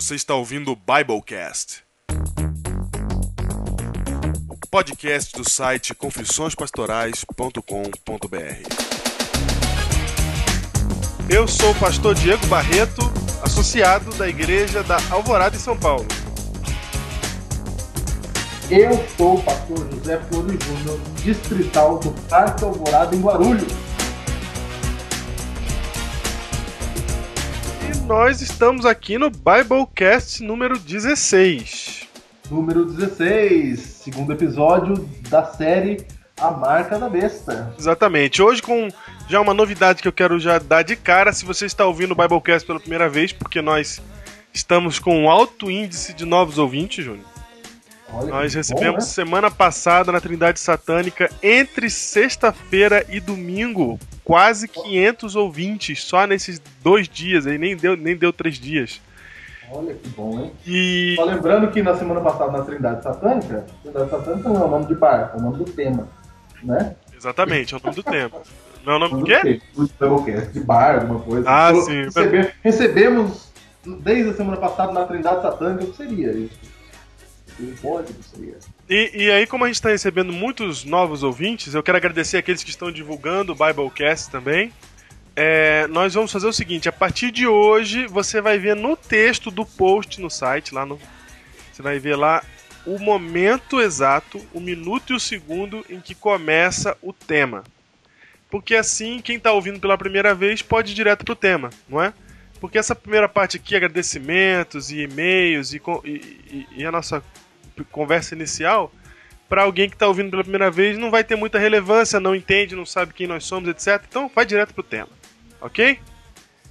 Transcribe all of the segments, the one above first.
Você está ouvindo o Biblecast. Podcast do site confissõespastorais.com.br. Eu sou o pastor Diego Barreto, associado da Igreja da Alvorada em São Paulo. Eu sou o pastor José Flores Júnior, distrital do Parque Alvorada em Guarulhos. Nós estamos aqui no Biblecast número 16. Número 16, segundo episódio da série A Marca da Besta. Exatamente. Hoje com já uma novidade que eu quero já dar de cara, se você está ouvindo o Biblecast pela primeira vez, porque nós estamos com um alto índice de novos ouvintes, Júnior. Olha Nós recebemos bom, né? semana passada na Trindade Satânica, entre sexta-feira e domingo, quase 500 ouvintes só nesses dois dias, aí nem deu, nem deu três dias. Olha que bom, hein? E Só lembrando que na semana passada na Trindade Satânica, Trindade Satânica não é o nome de barco, é o nome do tema, né? exatamente, é o nome do tema. Não é o nome do quê? Do Doublecast, de bar, alguma coisa. Ah, Então, sim. recebe- recebemos, desde a semana passada na Trindade Satânica, o que seria isso? E, e aí, como a gente está recebendo muitos novos ouvintes, eu quero agradecer aqueles que estão divulgando o Biblecast também. É, nós vamos fazer o seguinte: a partir de hoje, você vai ver no texto do post no site, lá no. Você vai ver lá o momento exato, o minuto e o segundo em que começa o tema. Porque assim, quem está ouvindo pela primeira vez pode ir direto pro tema, não é? Porque essa primeira parte aqui, agradecimentos e e-mails e- e- e a nossa conversa inicial, para alguém que está ouvindo pela primeira vez, não vai ter muita relevância, não entende, não sabe quem nós somos, etc. Então, vai direto pro tema, ok?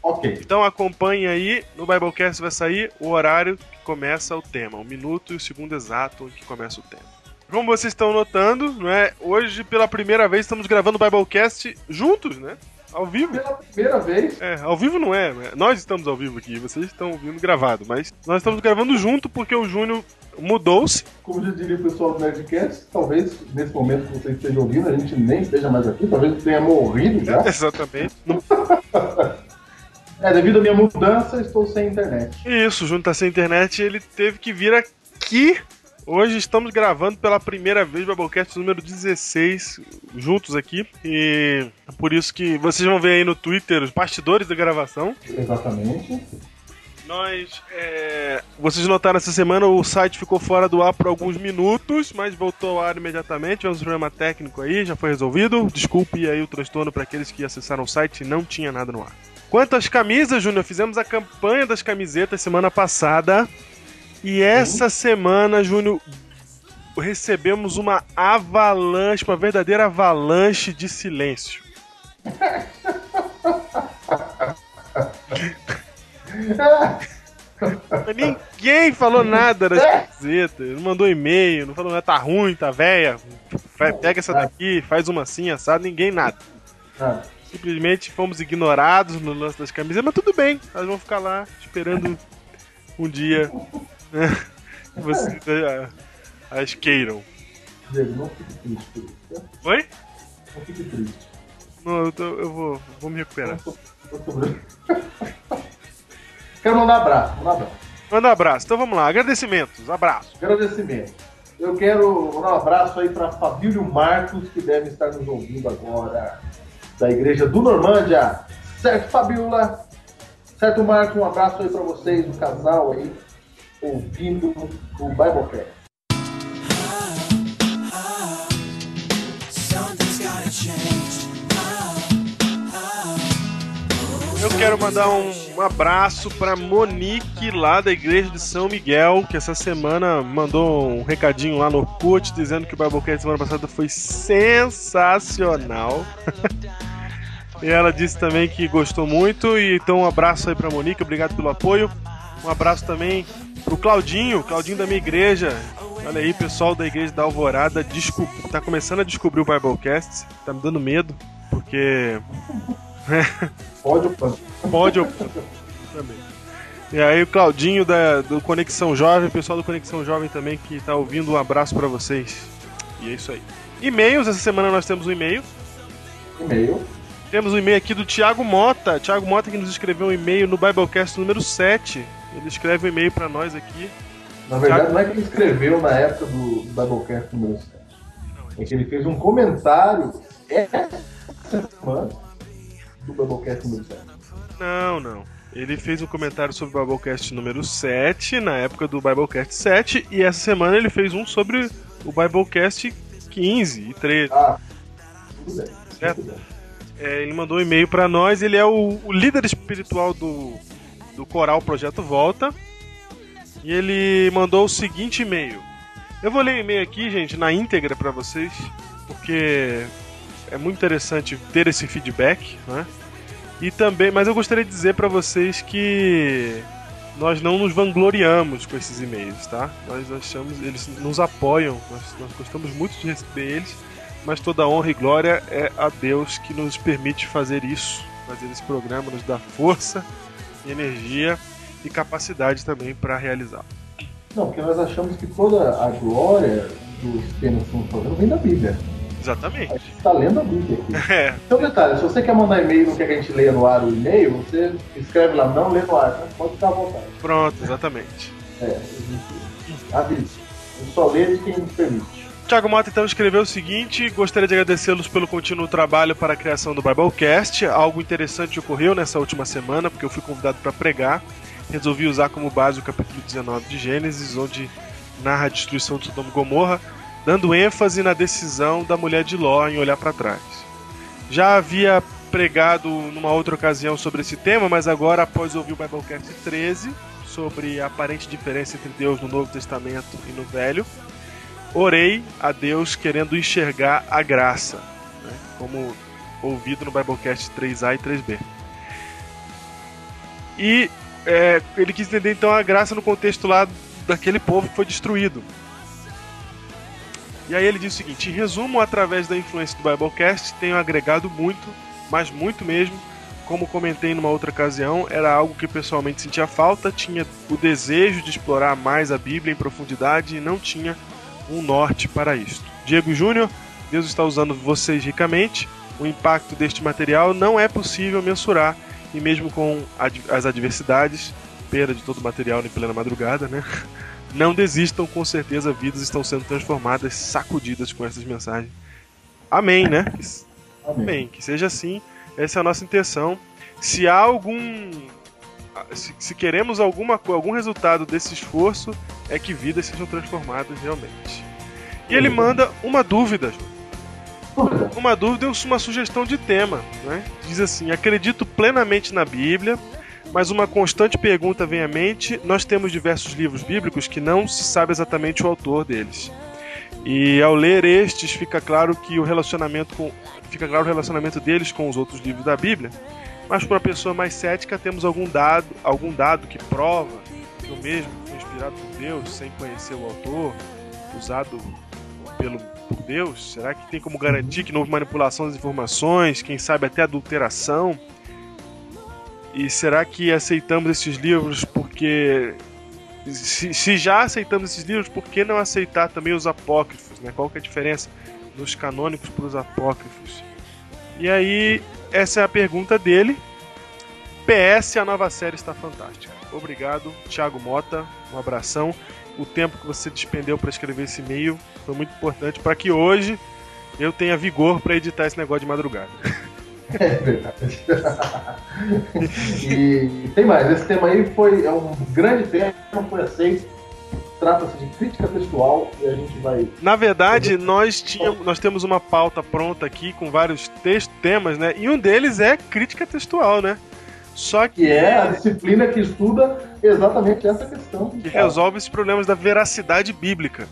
Ok. Então acompanhe aí, no Biblecast vai sair o horário que começa o tema, o minuto e o segundo exato em que começa o tema. Como vocês estão notando, não é? Hoje, pela primeira vez, estamos gravando o Biblecast juntos, né? Ao vivo. Pela primeira vez, É, ao vivo não é, nós estamos ao vivo aqui, vocês estão ouvindo gravado, mas nós estamos gravando junto porque o Júnior mudou-se como já diria o pessoal do Nerdcast, talvez nesse momento que você esteja ouvindo, a gente nem esteja mais aqui, talvez tenha morrido já. Exatamente. É, devido à minha mudança, estou sem internet. Isso, o Júnior tá sem internet e ele teve que vir aqui. Hoje estamos gravando pela primeira vez o Biblecast número 16 juntos aqui. E é por isso que vocês vão ver aí no Twitter os bastidores da gravação. Exatamente. Nós. é, Vocês notaram essa semana o site ficou fora do ar por alguns minutos, mas voltou ao ar imediatamente. Tivemos um problema técnico aí, já foi resolvido. Desculpe aí o transtorno para aqueles que acessaram o site e não tinha nada no ar. Quanto às camisas, Júnior, fizemos a campanha das camisetas semana passada. E essa semana, Júnior, recebemos uma avalanche, uma verdadeira avalanche de silêncio. Ninguém falou nada das camisetas, não mandou e-mail, não falou nada, tá ruim, tá velha, pega essa daqui, faz uma assim, assado, ninguém nada. Ah, Simplesmente fomos ignorados no lance das camisas, mas tudo bem, elas vão ficar lá esperando um dia vocês ah, as queiram. Diego, não fique triste tá? Oi? Não fique triste. Não, eu, tô- eu vou, vou me recuperar. Tô. Quero mandar abraço, mandar abraço. Manda um abraço, então vamos lá, agradecimentos, abraço. Agradecimento. Eu quero mandar um abraço aí para Fabílio Marcos, que deve estar nos ouvindo agora, da Igreja do Normândia. Certo, Fabiola? Certo, Marcos? Um abraço aí para vocês, o casal aí, ouvindo o Biblecast. Eu quero mandar um, abraço pra Monique lá da igreja de São Miguel, que essa semana mandou um recadinho lá no Orkut dizendo que o Biblecast semana passada foi sensacional. e ela disse também que gostou muito, e então um abraço aí pra Monique, obrigado pelo apoio. Um abraço também pro Claudinho, Claudinho da minha igreja. Olha aí, pessoal da igreja da Alvorada descob... tá começando a descobrir o Biblecast, tá me dando medo, porque Pode o pano. Pode ou também. E aí o Claudinho da, do Conexão Jovem, o pessoal do Conexão Jovem também que tá ouvindo, um abraço pra vocês. E é isso aí. E-mails, essa semana nós temos um e-mail. E-mail. Temos um e-mail aqui do Thiago Mota. Thiago Mota que nos escreveu um e-mail no Biblecast número 7. Ele escreve um e-mail para nós aqui. Na verdade, não é que ele escreveu na época do Biblecast número 7. É que ele fez um comentário essa semana do Biblecast número 7. Não, não. Ele fez um comentário sobre o Biblecast número 7, na época do Biblecast 7, e essa semana ele fez um sobre o Biblecast 15 e 13. Ah, tudo bem. Certo. Tudo bem. É, ele mandou um e-mail para nós, ele é o, o líder espiritual do, do coral Projeto Volta. E ele mandou o seguinte e-mail. Eu vou ler o e-mail aqui, gente, na íntegra para vocês, porque é muito interessante ter esse feedback, né? E também, mas eu gostaria de dizer para vocês que nós não nos vangloriamos com esses e-mails, tá? Nós achamos, eles nos apoiam, nós, nós gostamos muito de receber eles, mas toda honra e glória é a Deus que nos permite fazer isso, fazer esse programa, nos dá força, energia e capacidade também para realizar. Não, porque nós achamos que toda a glória dos temas que estamos fazendo vem da Bíblia. A Exatamente. gente está lendo a Bíblia aqui. É, Então, detalhe, se você quer mandar e-mail não quer que a gente leia no ar o e-mail, você escreve lá, não lê no ar, né? pode ficar à vontade. pronto, exatamente. É, a gente avisa. A gente só lê de quem nos permite. Tiago Mota então escreveu o seguinte: gostaria de agradecê-los pelo contínuo trabalho para a criação do Biblecast. Algo interessante ocorreu nessa última semana, porque eu fui convidado para pregar. Resolvi usar como base o capítulo 19 de Gênesis, onde narra a destruição de Sodoma e Gomorra, dando ênfase na decisão da mulher de Ló em olhar para trás. Já havia pregado numa outra ocasião sobre esse tema, mas agora, após ouvir o Biblecast 13, sobre a aparente diferença entre Deus no Novo Testamento e no Velho, orei a Deus querendo enxergar a graça, né, como ouvido no Biblecast 3A e 3B. E é, ele quis entender então a graça no contexto lá daquele povo que foi destruído. E aí ele diz o seguinte: em resumo, através da influência do Biblecast, tenho agregado muito, mas muito mesmo. Como comentei numa outra ocasião, era algo que pessoalmente sentia falta, tinha o desejo de explorar mais a Bíblia em profundidade e não tinha um norte para isto. Diego Júnior, Deus está usando vocês ricamente. O impacto deste material não é possível mensurar e mesmo com ad- as adversidades, perda de todo o material em plena madrugada, né? Não desistam, com certeza vidas estão sendo transformadas, sacudidas com essas mensagens. Amém, né? Amém. Amém. Que seja assim. Essa é a nossa intenção. Se há algum. Se, se queremos alguma, algum resultado desse esforço, é que vidas sejam transformadas realmente. E ele manda uma dúvida, Dúvida? uma dúvida e uma sugestão de tema. Né? Diz assim: acredito plenamente na Bíblia, mas uma constante pergunta vem à mente. Nós temos diversos livros bíblicos que não se sabe exatamente o autor deles. E ao ler estes, fica claro que o relacionamento com fica claro o relacionamento deles com os outros livros da Bíblia. Mas para uma pessoa mais cética, temos algum dado, algum dado que prova que o mesmo foi inspirado por Deus, sem conhecer o autor, usado pelo por Deus? Será que tem como garantir que não houve manipulação das informações, quem sabe até adulteração? E será que aceitamos esses livros porque se, se já aceitamos esses livros, por que não aceitar também os apócrifos? Né? Qual que é a diferença dos canônicos para os apócrifos? E aí, essa é a pergunta dele. PS, a nova série está fantástica. Obrigado, Thiago Mota. Um abração. O tempo que você despendeu para escrever esse e-mail foi muito importante para que hoje eu tenha vigor para editar esse negócio de madrugada. É verdade. e tem mais, esse tema aí foi é um grande tema, foi aceito. Trata-se de crítica textual e a gente vai. Na verdade, nós, tínhamos, nós temos uma pauta pronta aqui com vários textos, temas, né? E um deles é crítica textual, né? Só que, Que é a disciplina que estuda exatamente essa questão. que resolve esses problemas da veracidade bíblica.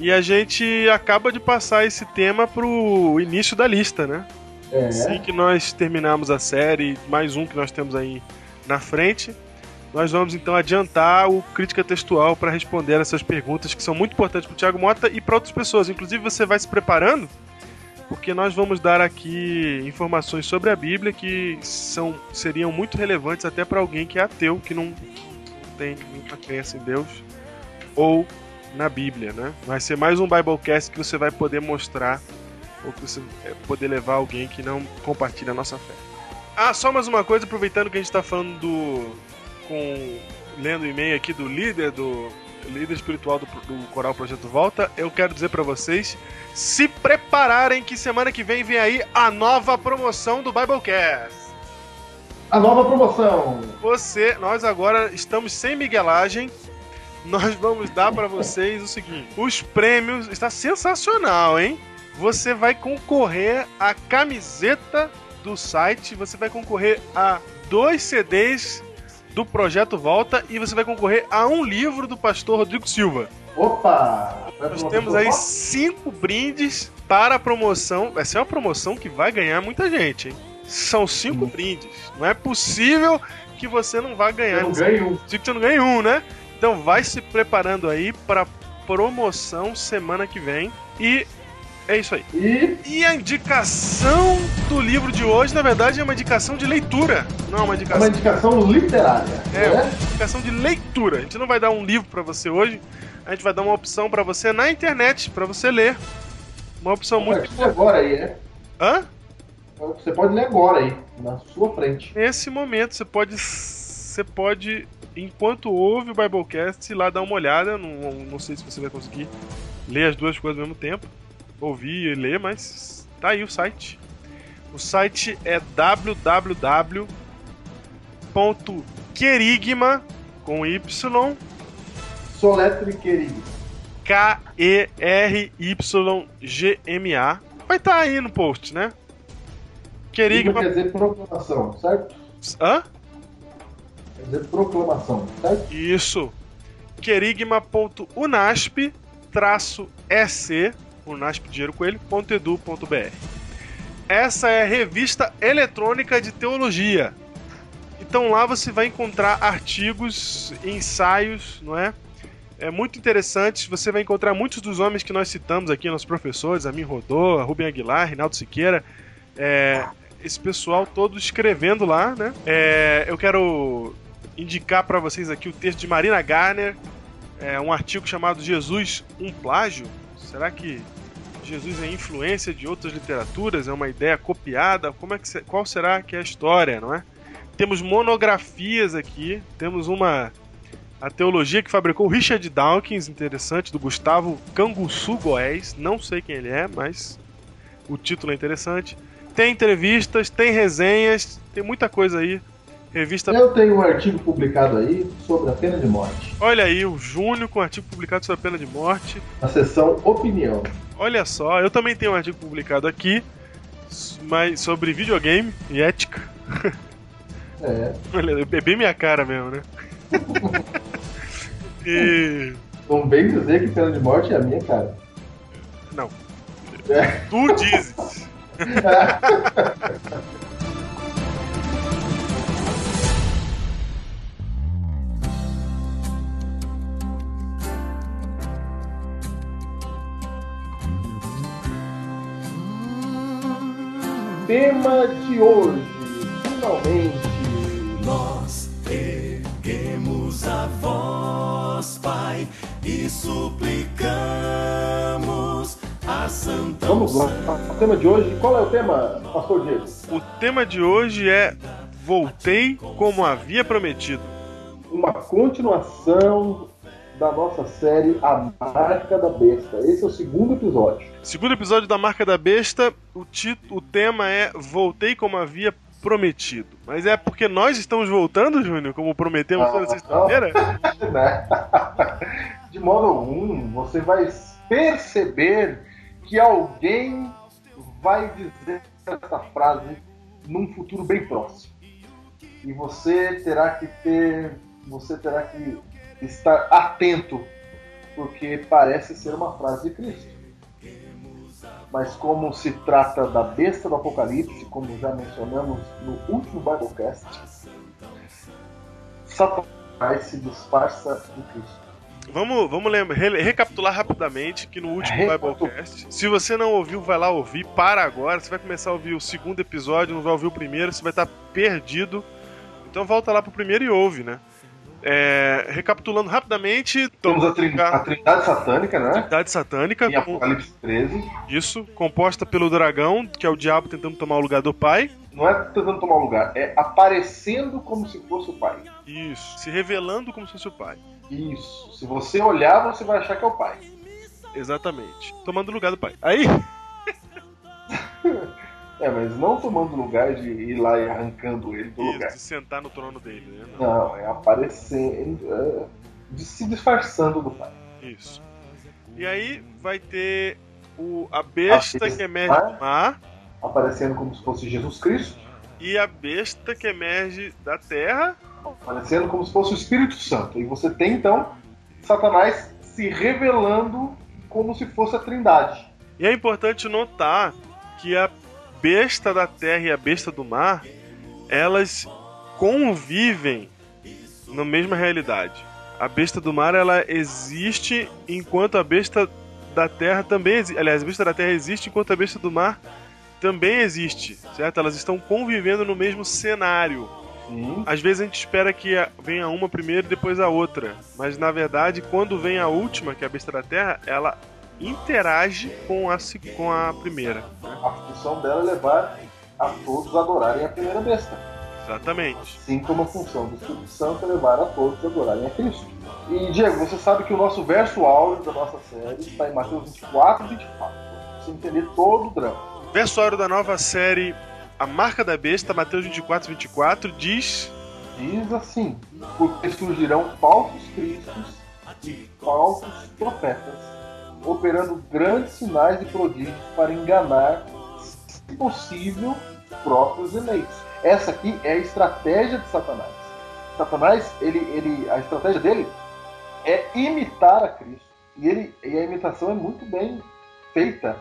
E a gente acaba de passar esse tema pro início da lista, né? É, Assim que nós terminarmos a série, mais um que nós temos aí na frente, nós vamos então adiantar o crítica textual para responder essas perguntas que são muito importantes para o Thiago Mota e para outras pessoas. Inclusive você vai se preparando, porque nós vamos dar aqui informações sobre a Bíblia que são seriam muito relevantes até para alguém que é ateu, que não tem muita crença em Deus ou na Bíblia, né? Vai ser mais um Biblecast que você vai poder mostrar ou que você é, poder levar alguém que não compartilha a nossa fé. Ah, só mais uma coisa, aproveitando que a gente está falando do com lendo o e-mail aqui do líder do líder espiritual do, do Coral Projeto Volta, eu quero dizer pra vocês se prepararem que semana que vem vem aí a nova promoção do Biblecast. A nova promoção. Você, nós agora estamos sem miguelagem. Nós vamos dar pra vocês o seguinte: os prêmios está sensacional, hein? Você vai concorrer à camiseta do site, você vai concorrer a dois CDs do Projeto Volta e você vai concorrer a um livro do pastor Rodrigo Silva. Opa! Nós temos aí cinco brindes para a promoção. Vai ser uma promoção que vai ganhar muita gente, hein? São cinco brindes. Não é possível que você não vá ganhar. Eu não ganho um. Você não ganha um, né? Então vai se preparando aí para promoção semana que vem. E é isso aí. E E a indicação do livro de hoje, na verdade, é uma indicação de leitura. Não é uma é uma indicação. indicação literária. É, uma né? indicação de leitura. A gente não vai dar um livro para você hoje. A gente vai dar uma opção para você na internet para você ler. Uma opção muito Pode ler agora aí, é? Hã? Você pode ler agora aí, na sua frente. Nesse momento você pode você pode enquanto ouve o Biblecast ir lá dar uma olhada, não, não sei se você vai conseguir ler as duas coisas ao mesmo tempo, ouvir e ler, mas tá aí o site. O site é www.querigma com y Soletre querido. K E R Y G M A. Vai estar aí no post, né? Querigma Querigma. quer dizer proclamação, certo? Hã? Quer dizer proclamação, certo? Isso. querigma.unasp-ec, unasp dinheiro coelho.edu.br. Essa é a revista eletrônica de teologia. Então lá você vai encontrar artigos, ensaios, não é? É muito interessante. Você vai encontrar muitos dos homens que nós citamos aqui, nossos professores, Amin Rodô, Rubem Aguilar, Rinaldo Siqueira. É, esse pessoal todo escrevendo lá, né? É, eu quero indicar para vocês aqui o texto de Marina Garner, é um artigo chamado Jesus, um plágio. Será que Jesus é influência de outras literaturas? É uma ideia copiada? Como é que qual será que é a história, não é? Temos monografias aqui, temos uma a teologia que fabricou Richard Dawkins, interessante, do Gustavo Canguçu Goés, não sei quem ele é, mas o título é interessante. Tem entrevistas, tem resenhas, tem muita coisa aí. Revista Eu tenho um artigo publicado aí sobre a pena de morte, Olha aí, o Júnior com um artigo publicado sobre a pena de morte. na seção Opinião. Olha só, eu também tenho um artigo publicado aqui mas sobre videogame e ética. É, Olha, é bem minha cara mesmo, né? e. não bem dizer que pena de morte é a minha cara. Não. É. Tu dizes. Tema de hoje, finalmente. Nós erguemos a voz, Pai, e suplicamos a Santa Vamos lá. O tema de hoje, qual é o tema, Pastor Diego? O tema de hoje é Voltei como havia prometido. Uma continuação da nossa série A Marca da Besta. Esse é o segundo episódio. Segundo episódio da Marca da Besta, o, título, o tema é Voltei como havia prometido. Mas é porque nós estamos voltando, Júnior, como prometemos toda Ah, sexta-feira? né? De modo algum, você vai perceber que alguém vai dizer essa frase num futuro bem próximo. E você terá que ter, você terá que estar atento, porque parece ser uma frase de Cristo. Mas como se trata da besta do Apocalipse, como já mencionamos no último Biblecast, Satanás se disfarça em Cristo. Vamos, vamos lembra, re- recapitular rapidamente que no último. Biblecast, se você não ouviu, vai lá ouvir, para agora. Você vai começar a ouvir o segundo episódio, não vai ouvir o primeiro, você vai estar perdido. Então volta lá pro primeiro e ouve, né? É, recapitulando rapidamente, Temos a, trin- a Trindade Satânica, né? Trindade Satânica, Em Apocalipse 13. isso, composta pelo dragão, que é o diabo tentando tomar o lugar do pai. Não é tentando tomar o lugar, é aparecendo como se fosse o pai. Isso. Se revelando como se fosse o pai. Isso. Se você olhar, você vai achar que é o pai. Exatamente. Tomando o lugar do pai. Aí. É, mas não tomando lugar de ir lá e arrancando ele do Isso, lugar. de sentar no trono dele, né? Não. Não, é aparecendo. É, de se disfarçando do pai. Isso. E aí vai ter o, a besta A que emerge do mar Aparecendo como se fosse Jesus Cristo. e a besta que emerge da terra. Aparecendo como se fosse o Espírito Santo. E você tem então Satanás se revelando como se fosse a Trindade. E é importante notar que a besta da terra e a besta do mar, elas convivem na mesma realidade. A besta do mar ela existe enquanto a besta da terra também existe. Aliás, a besta da terra existe enquanto a besta do mar também existe, certo? Elas estão convivendo no mesmo cenário. Sim. Às vezes a gente espera que venha uma primeiro e depois a outra. Mas na verdade, quando vem a última, que é a besta da terra, ela interage com a, com a primeira. A função dela é levar a todos a adorarem a primeira besta. Exatamente. Assim como a função do Espírito Santo é levar a todos a adorarem a Cristo. E, Diego, você sabe que o nosso verso áureo da nossa série está em Mateus 24 e 24. Pra você entender todo o drama. Verso áureo da nova série A Marca da Besta, Mateus 24, 24, diz... Diz assim: Porque surgirão falsos cristos e falsos profetas, operando grandes sinais e prodígios para enganar, se possível, os próprios eleitos. Essa aqui é a estratégia de Satanás. Satanás, ele, ele, a estratégia dele é imitar a Cristo. E, ele, e a imitação é muito bem feita,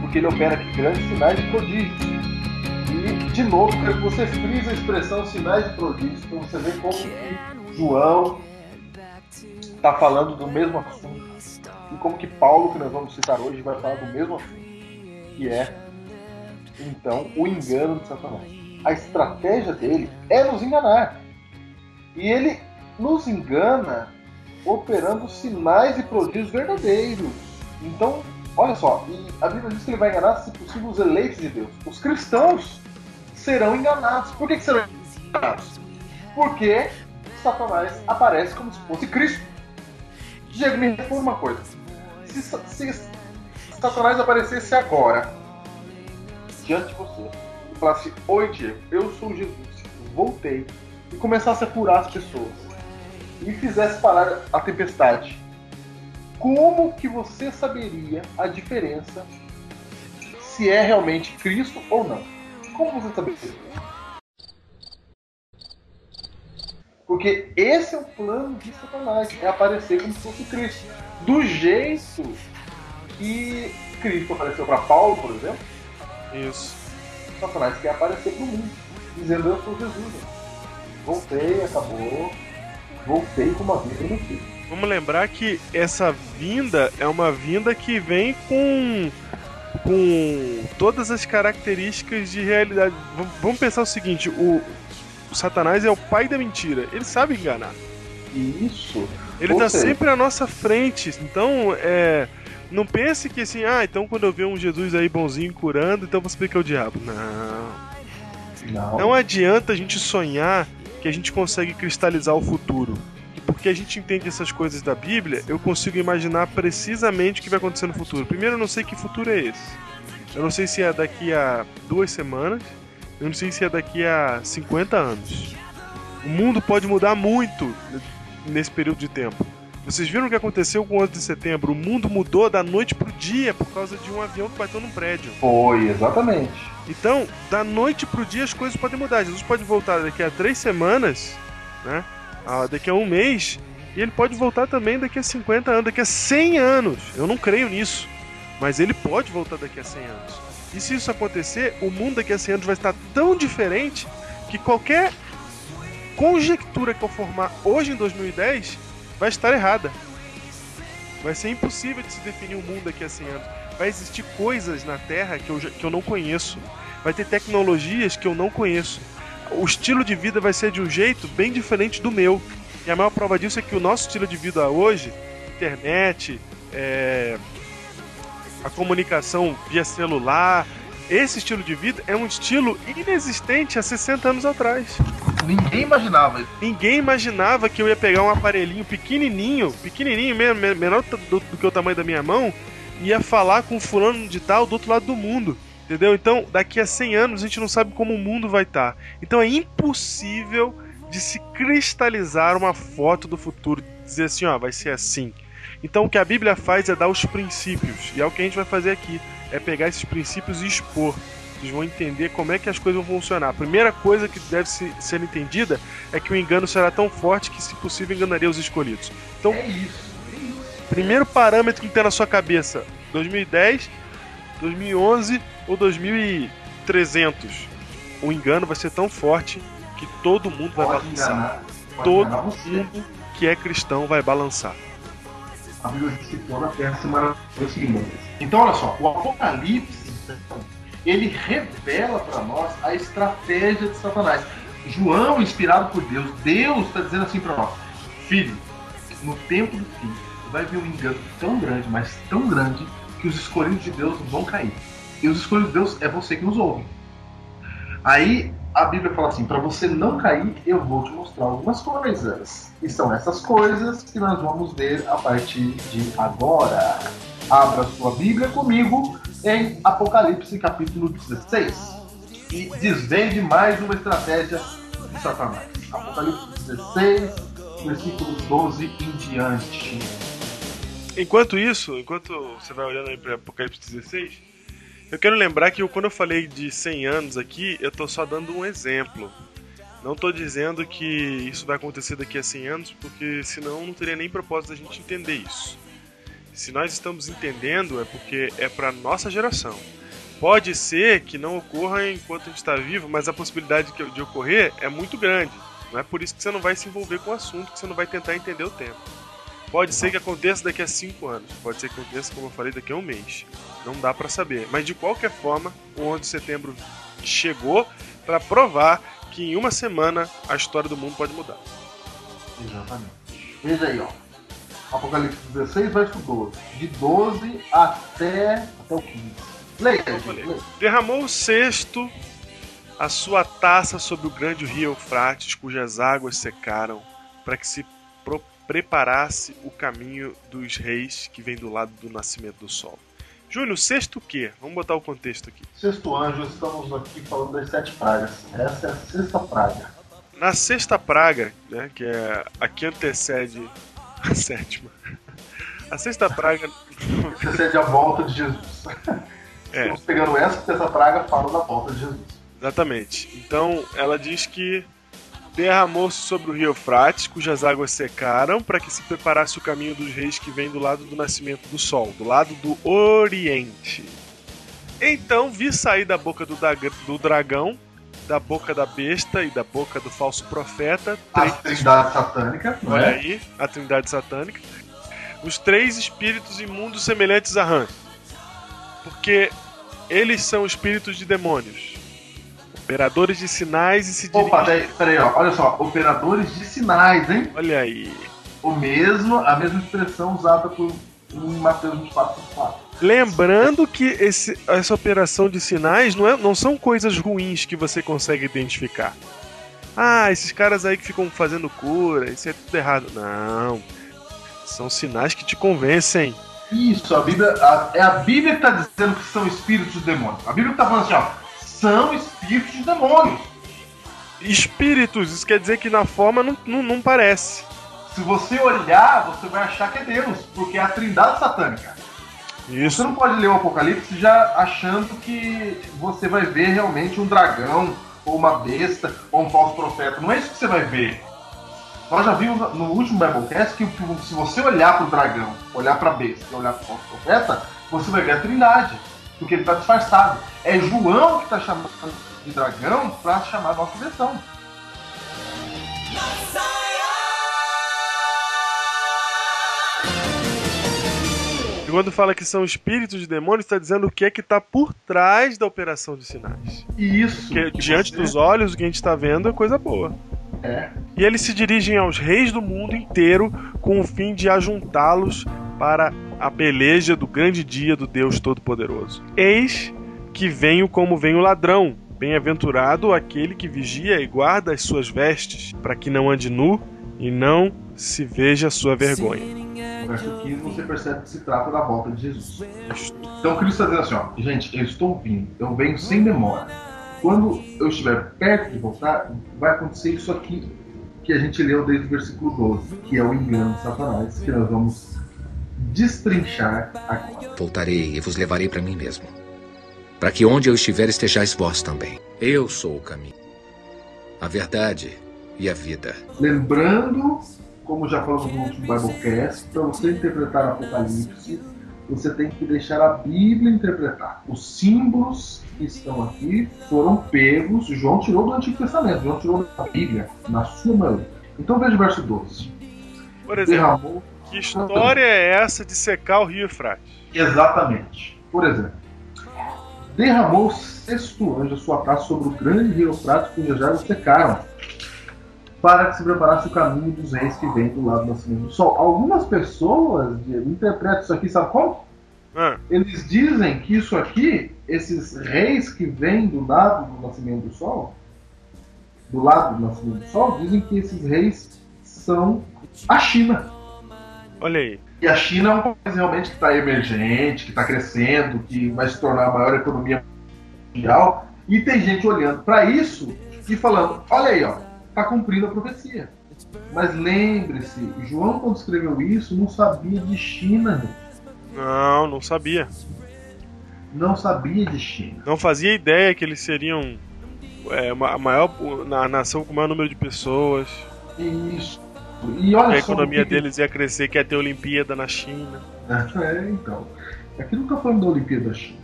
porque ele opera grandes sinais e prodígios. E, de novo, quero que você frise a expressão sinais e prodígios, para você ver como João está falando do mesmo assunto. E como que Paulo, que nós vamos citar hoje, vai falar do mesmo assunto. Que é, então, o engano de Satanás. A estratégia dele é nos enganar. E ele nos engana operando sinais e prodígios verdadeiros. Então, olha só, a Bíblia diz que ele vai enganar, se possível, os eleitos de Deus. Os cristãos serão enganados. Por que, que serão enganados? Porque Satanás aparece como se fosse Cristo. Diego, me responda uma coisa. Se, se Satanás aparecesse agora, diante de você, e falasse: Oi, Diego, eu sou Jesus, voltei, e começasse a curar as pessoas, e fizesse parar a tempestade, como que você saberia a diferença se é realmente Cristo ou não? Como você saberia? Porque esse é o plano de Satanás, é aparecer como se fosse Cristo. Do jeito que Cristo apareceu para Paulo, por exemplo, Isso. Satanás quer aparecer para o mundo, dizendo eu sou Jesus. Voltei, acabou, voltei com uma vida no filho. Vamos lembrar que essa vinda é uma vinda que vem com com todas as características de realidade. Vamos pensar o seguinte, o Satanás é o pai da mentira. Ele sabe enganar. Isso, Ele tá seja- sempre à nossa frente. Então, é. Não pense que assim, ah, então quando eu ver um Jesus aí bonzinho curando, então você que é o diabo. Não. não, Não adianta a gente sonhar que a gente consegue cristalizar o futuro. E porque a gente entende essas coisas da Bíblia, eu consigo imaginar precisamente o que vai acontecer no futuro. Primeiro, eu não sei que futuro é esse. Eu não sei se é daqui a duas semanas, eu não sei se é daqui a 50 anos. O mundo pode mudar muito nesse período de tempo. Vocês viram o que aconteceu com o 11 de setembro? O mundo mudou da noite pro dia por causa de um avião que bateu num prédio. foi exatamente. Então, da noite pro dia as coisas podem mudar. Jesus pode voltar daqui a três semanas, né? Ah, daqui a um mês, e ele pode voltar também daqui a 50 anos, daqui a 100 anos. Eu não creio nisso, mas ele pode voltar daqui a 100 anos. E se isso acontecer, o mundo daqui a 100 anos vai estar tão diferente que qualquer conjectura que eu formar hoje em 2010 vai estar errada. Vai ser impossível de se definir um mundo daqui a 100 anos. Vai existir coisas na Terra que eu, que eu não conheço. Vai ter tecnologias que eu não conheço. O estilo de vida vai ser de um jeito bem diferente do meu. E a maior prova disso é que o nosso estilo de vida hoje, internet, é, a comunicação via celular, esse estilo de vida é um estilo inexistente há 60 anos atrás. Ninguém imaginava isso. Ninguém imaginava que eu ia pegar um aparelhinho pequenininho, pequenininho mesmo, menor do, do que o tamanho da minha mão, e ia falar com fulano de tal do outro lado do mundo. Entendeu? Então, daqui a 100 anos a gente não sabe como o mundo vai estar. Então é impossível de se cristalizar uma foto do futuro, dizer assim, ó, vai ser assim. Então o que a Bíblia faz é dar os princípios, e é o que a gente vai fazer aqui, é pegar esses princípios e expor. Vocês vão entender como é que as coisas vão funcionar. A primeira coisa que deve ser entendida é que o engano será tão forte que, se possível, enganaria os escolhidos. Então, É isso. primeiro parâmetro que tem na sua cabeça: 2010, 2011 ou 2300. O engano vai ser tão forte que todo mundo vai Pode balançar. enganar. Todo mundo que é cristão vai balançar. A Bíblia diz que toda a terra se maravilhou seguindo. Então, olha só, o Apocalipse, então, ele revela para nós a estratégia de Satanás. João, inspirado por Deus, Deus está dizendo assim para nós: Filho, no tempo do fim, vai vir um engano tão grande, mas tão grande, que os escolhidos de Deus vão cair. E os escolhidos de Deus é você que nos ouve. Aí a Bíblia fala assim: para você não cair, eu vou te mostrar algumas coisas. E são essas coisas que nós vamos ver a partir de agora. Abra sua Bíblia comigo em Apocalipse capítulo 16 e desvende mais uma estratégia de Satanás. Apocalipse 16, versículo 12 em diante. Enquanto isso, enquanto você vai olhando aí para Apocalipse 16, eu quero lembrar que quando eu falei de 100 anos aqui, eu tô só dando um exemplo. Não tô dizendo que isso vai acontecer daqui a 100 anos, porque senão não teria nem propósito da gente entender isso. Se nós estamos entendendo, é porque é para nossa geração. Pode ser que não ocorra enquanto a gente está vivo, mas a possibilidade de- de ocorrer é muito grande. Não é por isso que você não vai se envolver com o assunto, que você não vai tentar entender o tempo. Pode ser que aconteça daqui a 5 anos, pode ser que aconteça, como eu falei, daqui a um mês. Não dá pra saber. Mas de qualquer forma, o 11 de setembro chegou pra provar que em uma semana a história do mundo pode mudar. Exatamente. Veja aí, ó. Apocalipse 16, verso 12. De 12 até, até o 15. Leia, leia. Derramou o cesto a sua taça sobre o grande rio Eufrates, cujas águas secaram, para que se preparasse o caminho dos reis que vem do lado do nascimento do sol. Júnior, sexto o quê? Vamos botar o contexto aqui. Sexto anjo, estamos aqui falando das sete pragas. Essa é a sexta praga. Na sexta praga, né, que é a que antecede a sétima. A sexta praga Antecede a volta de Jesus. é, Estamos pegando essa, porque essa praga fala da volta de Jesus. exatamente. Então, ela diz que derramou-se sobre o rio Eufrates, cujas águas secaram, para que se preparasse o caminho dos reis que vem do lado do nascimento do sol, do lado do oriente. Então vi sair da boca do, dag- do dragão, da boca da besta e da boca do falso profeta A trindade satânica, não Olha é? aí, a trindade satânica. Os três espíritos imundos semelhantes a rãs. Porque eles são espíritos de demônios. Operadores de sinais e se Opa, dirigem... peraí, peraí, ó. olha só. Operadores de sinais, hein? Olha aí. O mesmo, a mesma expressão usada por Mateus 24, 24. Lembrando que esse- essa operação de sinais não, é- não são coisas ruins que você consegue identificar. Ah, esses caras aí que ficam fazendo cura, isso é tudo errado. Não. São sinais que te convencem. Isso, a Bíblia, a- é a Bíblia que está dizendo que são espíritos de demônios. A Bíblia está falando assim, ó, são espíritos de demônios. Espíritos, isso quer dizer que na forma não, não, não parece. Se você olhar, você vai achar que é Deus, porque é a trindade satânica. Você Isso. não pode ler o Apocalipse já achando que você vai ver realmente um dragão, ou uma besta, ou um falso profeta. Não é isso que você vai ver. Nós já vimos no último Biblecast que se você olhar para o dragão, olhar para a besta e olhar para o falso profeta, você vai ver a trindade, porque ele está disfarçado. É João que está chamando de dragão para chamar a nossa atenção. E quando fala que são espíritos de demônios, está dizendo o que é que está por trás da operação de sinais. Isso. Porque que diante você- dos olhos, o que a gente está vendo é coisa boa. É. E eles se dirigem aos reis do mundo inteiro com o fim de ajuntá-los para a peleja do grande dia do Deus Todo-Poderoso. Eis que venho como vem o ladrão. Bem-aventurado aquele que vigia e guarda as suas vestes, para que não ande nu e não se veja a sua vergonha. No verso 15 você percebe que se trata da volta de Jesus. Então Cristo está dizendo assim, ó, gente, eu estou vindo, eu venho sem demora. Quando eu estiver perto de voltar, vai acontecer isso aqui que a gente leu desde o versículo 12, que é o engano de Satanás, que nós vamos destrinchar agora. Voltarei e vos levarei para mim mesmo. Para que onde eu estiver estejais vós também. Eu sou o caminho, a verdade e a vida. Lembrando, como já falamos no último Biblecast, para você interpretar Apocalipse, você tem que deixar a Bíblia interpretar. Os símbolos que estão aqui foram pegos, João tirou do Antigo Testamento, João tirou da Bíblia, na sua maioria. Então veja o verso 12. Por exemplo, Derramou. Que história é essa de secar o rio Eufrates? Exatamente. Por exemplo, derramou o sexto anjo a sua taça sobre o grande rio Eufrates, cujos águas secaram, para que se preparasse o caminho dos reis que vêm do lado do nascimento do sol. Algumas pessoas Diego, interpretam isso aqui, sabe como? Ah, Eles dizem que isso aqui, esses reis que vêm do lado do nascimento do sol, do lado do nascimento do sol, dizem que esses reis são a China. Olha aí. E a China é um país realmente que está emergente, que está crescendo, que vai se tornar a maior economia mundial. E tem gente olhando para isso e falando: olha aí, ó, está cumprindo a profecia. Mas lembre-se, João, quando escreveu isso, não sabia de China. Não, não sabia. Não sabia de China. Não fazia ideia que eles seriam é, maior na nação com o maior número de pessoas. Isso. E olha a economia que deles ia crescer, que ia ter Olimpíada na China. É, então. Aqui não está falando da Olimpíada da China.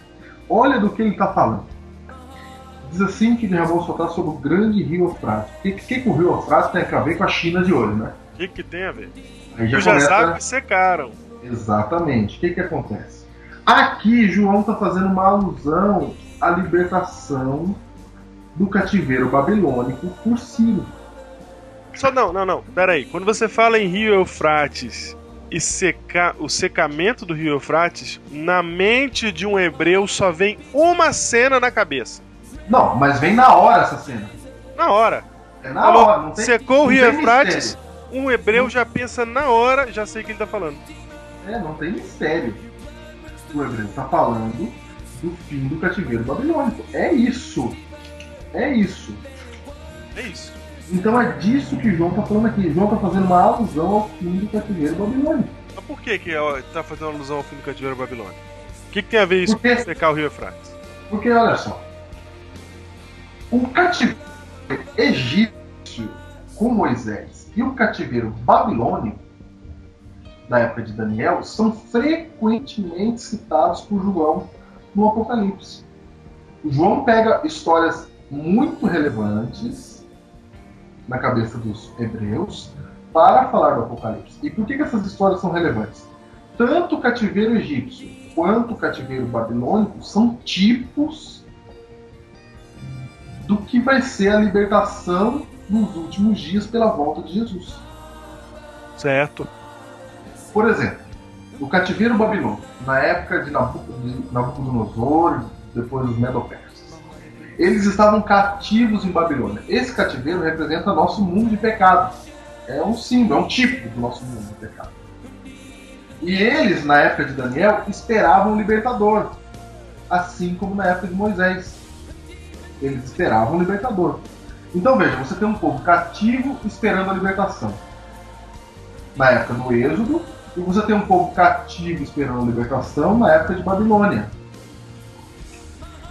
Olha do que ele está falando. Diz assim que derramou soltar sobre o grande rio Eufrates. O que, que, que o rio Eufrates tem a ver com a China de hoje, né? O que, que tem a ver? Aí já Tu já começa... sabe que secaram. Exatamente. O que, que acontece? Aqui, João está fazendo uma alusão à libertação do cativeiro babilônico por Ciro. Só não, não, não. Pera aí. Quando você fala em Rio Eufrates e secar o secamento do Rio Eufrates, na mente de um hebreu só vem uma cena na cabeça. Não, mas vem na hora essa cena. Na hora. É na Falou, hora. Não tem, secou o Rio Eufrates, um hebreu já pensa na hora, já sei o que ele tá falando. É, não tem mistério. O hebreu está falando do fim do cativeiro babilônico. É isso. É isso. É isso. Então é disso que João está falando aqui. João está fazendo uma alusão ao fim do cativeiro babilônico. Mas por que que ó, tá fazendo alusão ao fim do cativeiro babilônico? O que, que tem a ver isso Porque- com secar o Rio Eufrates? Porque olha só. O cativeiro egípcio com Moisés e o cativeiro babilônico da época de Daniel são frequentemente citados por João no Apocalipse. O João pega histórias muito relevantes na cabeça dos hebreus para falar do Apocalipse. E por que, que essas histórias são relevantes? Tanto o cativeiro egípcio quanto o cativeiro babilônico são tipos do que vai ser a libertação nos últimos dias pela volta de Jesus. Certo. Por exemplo, o cativeiro babilônico, na época de Nabuco- de Nabucodonosor, depois dos Medo-Persas, eles estavam cativos em Babilônia. Esse cativeiro representa nosso mundo de pecado. É um símbolo, é um tipo do nosso mundo de pecado. E eles, na época de Daniel, esperavam o libertador, assim como na época de Moisés. Eles esperavam o libertador. Então veja, você tem um povo cativo esperando a libertação na época do Êxodo, e você tem um povo cativo esperando a libertação na época de Babilônia.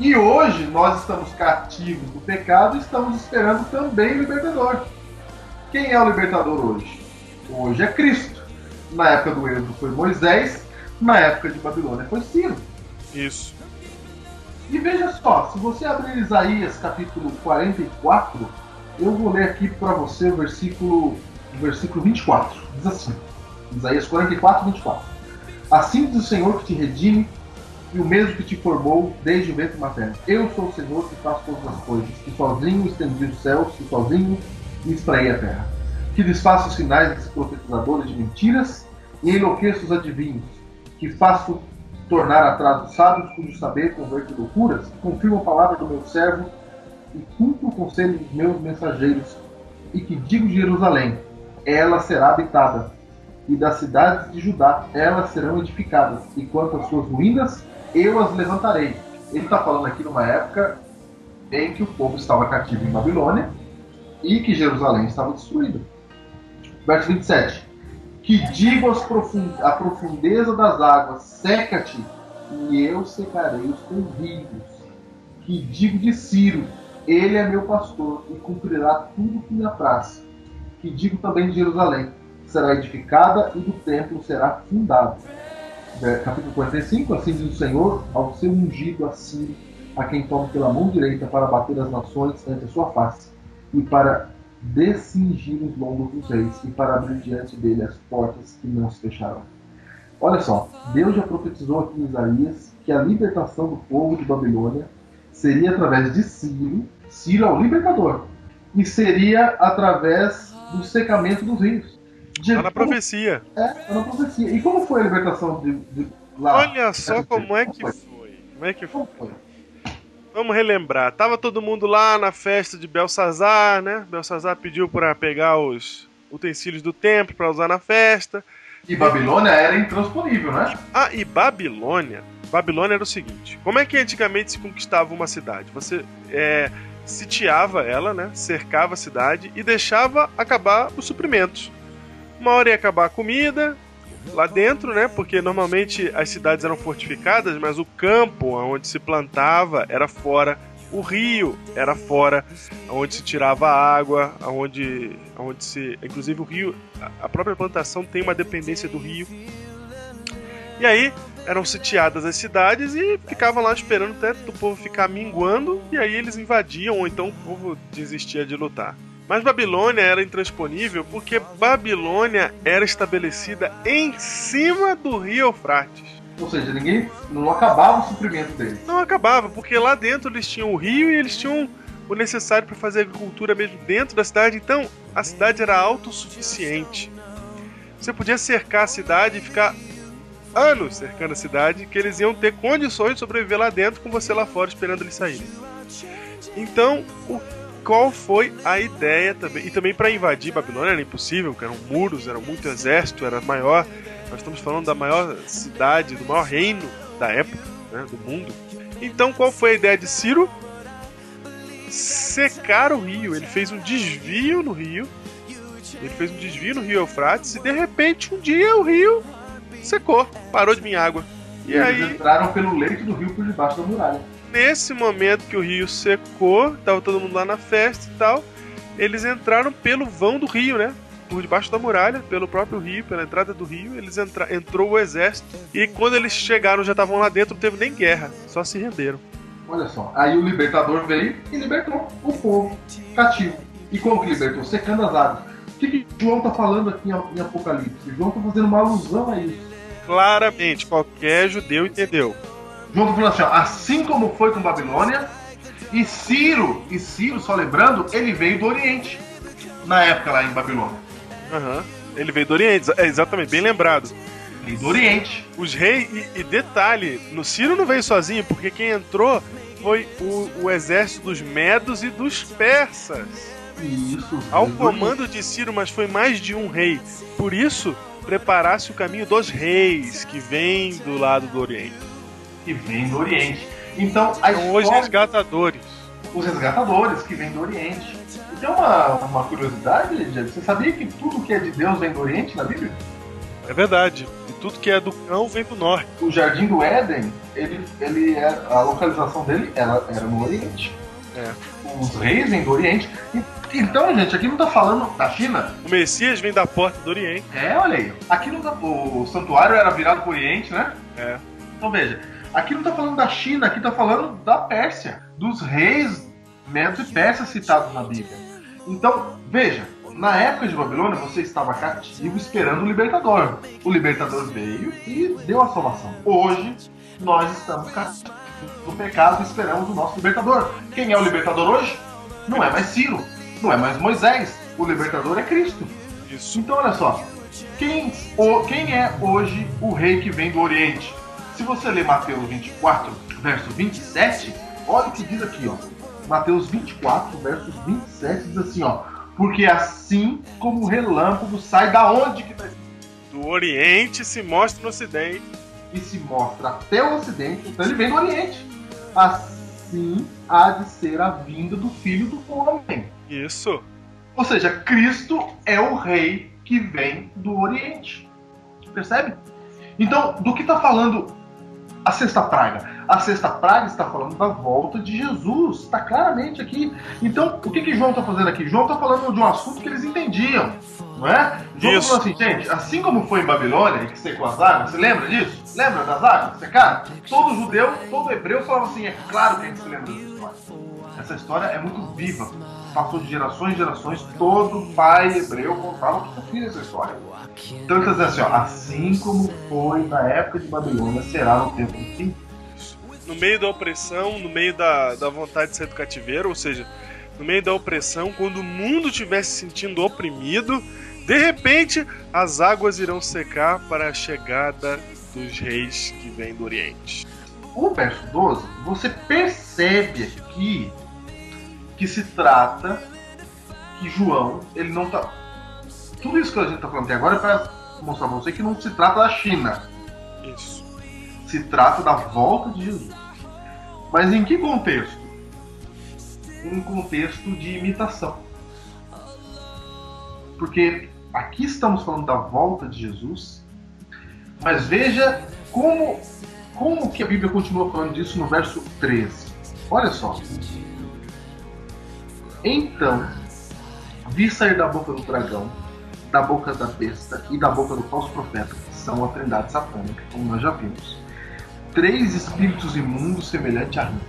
E hoje nós estamos cativos do pecado e estamos esperando também o libertador. Quem é o libertador hoje? Hoje é Cristo. Na época do Êxodo foi Moisés, na época de Babilônia foi Ciro. Isso. E veja só, se você abrir Isaías capítulo 44, eu vou ler aqui para você o versículo, o versículo 24. Diz assim: Isaías 44, 24. Assim diz o Senhor que te redime e o mesmo que te formou desde o ventre materno. Eu sou o Senhor que faço todas as coisas, que sozinho estendi os céus, que sozinho espraei a terra. Que desfaço os sinais dos profetizadores de mentiras e enlouqueço os adivinhos, que faço tornar atrás os sábios cujo saber converte loucuras, confirmo a palavra do meu servo e cumpro o conselho dos meus mensageiros, e que digo de Jerusalém, ela será habitada, e das cidades de Judá elas serão edificadas, e quanto às suas ruínas, eu as levantarei. Ele está falando aqui numa época em que o povo estava cativo em Babilônia e que Jerusalém estava destruída. Verso 27. Que digo à profundeza das águas, seca-te, e eu secarei os teus rios. Que digo de Ciro, ele é meu pastor e cumprirá tudo que me apraz. Que digo também de Jerusalém, será edificada e do templo será fundado. Capítulo 45, assim diz o Senhor, ao seu ungido assim, a quem toma pela mão direita para bater as nações ante a sua face, e para descingir os lombos dos reis, e para abrir diante dele as portas que não se fecharão. Olha só, Deus já profetizou aqui em Isaías que a libertação do povo de Babilônia seria através de Ciro, Ciro é o libertador, e seria através do secamento dos rios. Está na profecia. É, está na profecia. E como foi a libertação de, de lá? Olha só como é que foi. Como é que foi? Vamos relembrar. Tava todo mundo lá na festa de Belsazar, né? Belsazar pediu para pegar os utensílios do templo para usar na festa. E Babilônia era intransponível, né? Ah, e Babilônia. Babilônia era o seguinte: como é que antigamente se conquistava uma cidade? Você é, sitiava ela, né? Cercava a cidade e deixava acabar os suprimentos. Uma hora ia acabar a comida, lá dentro, né? Porque normalmente as cidades eram fortificadas, mas o campo onde se plantava era fora. O rio era fora, onde se tirava água, onde, onde se. Inclusive o rio, a própria plantação tem uma dependência do rio. E aí eram sitiadas as cidades e ficavam lá esperando até o povo ficar minguando, e aí eles invadiam, ou então o povo desistia de lutar. Mas Babilônia era intransponível porque Babilônia era estabelecida em cima do rio Eufrates. Ou seja, ninguém não acabava o suprimento deles. Não acabava, porque lá dentro eles tinham o rio e eles tinham o necessário para fazer agricultura mesmo dentro da cidade. Então a cidade era autossuficiente. Você podia cercar a cidade e ficar anos cercando a cidade que eles iam ter condições de sobreviver lá dentro com você lá fora esperando eles saírem. Então, o qual foi a ideia também. E também para invadir Babilônia era impossível, porque eram muros, era muito exército, era maior. Nós estamos falando da maior cidade, do maior reino da época, né, do mundo. Então qual foi a ideia de Ciro? Secar o rio. Ele fez um desvio no rio. Ele fez um desvio no rio Eufrates e de repente um dia o rio secou, parou de vir água. E, e aí eles entraram pelo leito do rio por debaixo da muralha nesse momento que o rio secou, tava todo mundo lá na festa e tal, eles entraram pelo vão do rio, né? Por debaixo da muralha, pelo próprio rio, pela entrada do rio, eles entra... entrou o exército. E quando eles chegaram, já estavam lá dentro, não teve nem guerra, só se renderam. Olha só, aí o libertador veio e libertou o povo cativo. E como que libertou? Secando as águas. O que, que João está falando aqui em Apocalipse? João está fazendo uma alusão a isso. Claramente, qualquer judeu entendeu. João falando assim, ó, assim como foi com Babilônia, e Ciro, e Ciro, só lembrando, ele veio do Oriente, na época lá em Babilônia. Uhum. Ele veio do Oriente, é exatamente, bem lembrado. Veio do Oriente. Os reis, e, e, detalhe, no Ciro não veio sozinho, porque quem entrou foi o, o exército dos Medos e dos Persas. Isso. Ao comando de Ciro, mas foi mais de um rei. Por isso, preparasse o caminho dos reis que vêm do lado do Oriente que vem do Oriente. Então, a São os resgatadores. Os resgatadores que vêm do Oriente. E tem uma, uma curiosidade, Lidia, você sabia que tudo que é de Deus vem do Oriente na Bíblia? É verdade. E tudo que é do cão vem do norte. O Jardim do Éden, ele, ele é, a localização dele era, era no Oriente. É. Os reis vêm do Oriente. Então, gente, aqui não tá falando da China. O Messias vem da porta do Oriente. É, olha aí. Aqui não tá, o santuário era virado pro Oriente, né? É. Então veja, Aqui não está falando da China, aqui está falando da Pérsia, dos reis Medos e Pérsia citados na Bíblia. Então, veja, na época de Babilônia você estava cativo esperando o libertador. O libertador veio e deu a salvação. Hoje nós estamos cativos do pecado e esperamos o nosso libertador. Quem é o libertador hoje? Não é mais Ciro, não é mais Moisés. O libertador é Cristo. Isso. Então olha só, quem, o, quem é hoje o rei que vem do Oriente? Se você ler Mateus 24, verso 27, olha o que diz aqui, ó. Mateus 24, verso 27 diz assim, ó. Porque assim como o relâmpago sai da onde que tá Do Oriente se mostra no Ocidente. e se mostra até o Ocidente, então ele vem do Oriente. Assim há de ser a vinda do Filho do Homem. Isso. Ou seja, Cristo é o rei que vem do Oriente. Percebe? Então, do que está falando a sexta praga? A sexta praga está falando da volta de Jesus. Está claramente aqui. Então, o que, que João está fazendo aqui? João está falando de um assunto que eles entendiam. Não é? João tá Isso. falando assim, gente, assim como foi em Babilônia, que secou as águas, você lembra disso? Lembra das águas secaram? Todo judeu, todo hebreu falava assim, é claro que a gente se lembra dessa história. Essa história é muito viva. Passou de gerações em gerações, todo pai hebreu contava que filho essa história. Então ele está dizendo assim, ó, assim como foi na época de Babilônia, será no tempo do fim. No meio da opressão, no meio da, da vontade de sair do cativeiro, ou seja, no meio da opressão, quando o mundo estiver se sentindo oprimido, de repente as águas irão secar para a chegada dos reis que vêm do Oriente. O verso 12, você percebe aqui que se trata que João, ele não tá. Tudo isso que a gente tá falando até agora é para mostrar pra você que não se trata da China, Isso. se trata da volta de Jesus. Mas em que contexto? Um contexto de imitação. Porque aqui estamos falando da volta de Jesus, mas veja como, como que a Bíblia continua falando disso no verso 13. Olha só. Então, vi sair da boca do dragão, da boca da besta e da boca do falso profeta, que são a trindade satânica, como nós já vimos. Três espíritos imundos semelhantes a rãs.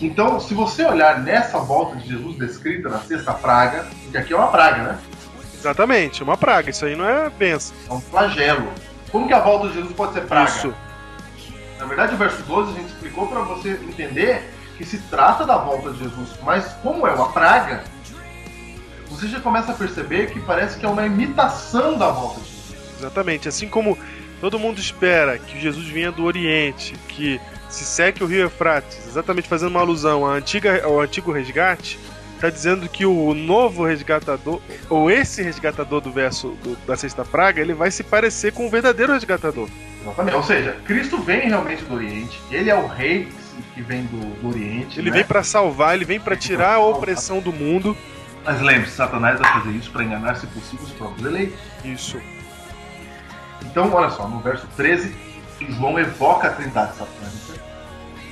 Então, se você olhar nessa volta de Jesus descrita na sexta praga, que aqui é uma praga, né? Exatamente, uma praga. Isso aí não é benção. É um flagelo. Como que a volta de Jesus pode ser praga? Isso. Na verdade, o verso 12 a gente explicou para você entender que se trata da volta de Jesus, mas como é uma praga, você já começa a perceber que parece que é uma imitação da volta de Jesus. Exatamente. Assim como todo mundo espera que Jesus venha do Oriente, que se seque o rio Eufrates, exatamente fazendo uma alusão à antiga, ao antigo resgate, está dizendo que o novo resgatador, ou esse resgatador do verso do- da sexta praga, ele vai se parecer com o verdadeiro resgatador. Exatamente. Ou seja, Cristo vem realmente do Oriente, ele é o rei que vem do, do Oriente. Ele né? vem para salvar, ele vem para tirar a opressão do mundo. Mas lembre-se, Satanás vai fazer isso para enganar, se possível, os próprios eleitos. Isso. Então, olha só, no verso 13, João evoca a trindade satânica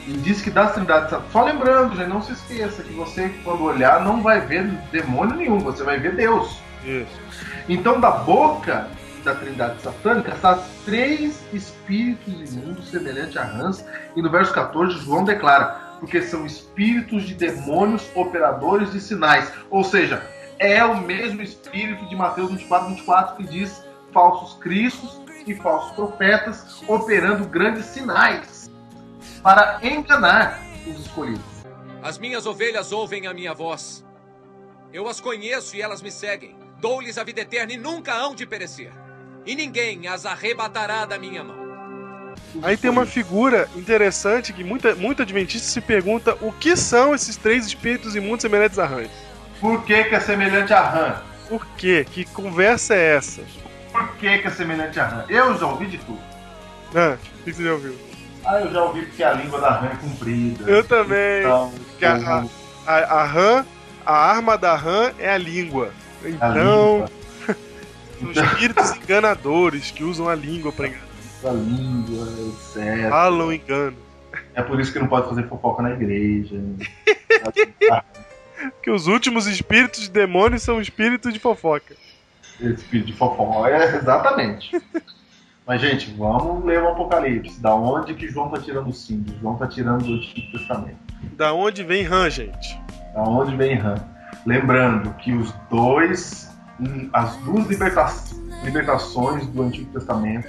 e diz que das trindades satânicas. Só lembrando, gente, não se esqueça que você, quando olhar, não vai ver demônio nenhum, você vai ver Deus. Isso. Então, da boca da trindade satânica, sai três espíritos imundos semelhantes a rãs, e no verso 14, João declara: porque são espíritos de demônios operadores de sinais. Ou seja, é o mesmo espírito de Mateus 24, 24 que diz falsos cristos e falsos profetas operando grandes sinais para enganar os escolhidos. As minhas ovelhas ouvem a minha voz. Eu as conheço e elas me seguem. Dou-lhes a vida eterna e nunca hão de perecer. E ninguém as arrebatará da minha mão. Aí tem uma figura interessante que muita, muito adventista se pergunta o que são esses três espíritos imundos semelhantes a rãs. Por que, que é semelhante a rã? Por quê? Que conversa é essa? Por que, que é semelhante a rã? Eu já ouvi de tudo. Ah, o que você já ouviu? Ah, eu já ouvi porque a língua da rã é comprida. Eu também. Então, Que a- A, a rã, a arma da rã é a língua. a Então, língua, são espíritos enganadores que usam a língua para enganar. A língua, etc. Falam engano. É por isso que não pode fazer fofoca na igreja. Que os últimos espíritos de demônios são espíritos de fofoca. Espírito de fofoca. É, exatamente. Mas, gente, vamos ler o Apocalipse. Da onde que João tá tirando o símbolo? João tá tirando do Antigo Testamento. Da onde vem rã, gente? Da onde vem Ram? Lembrando que os dois, as duas liberta libertações do Antigo Testamento,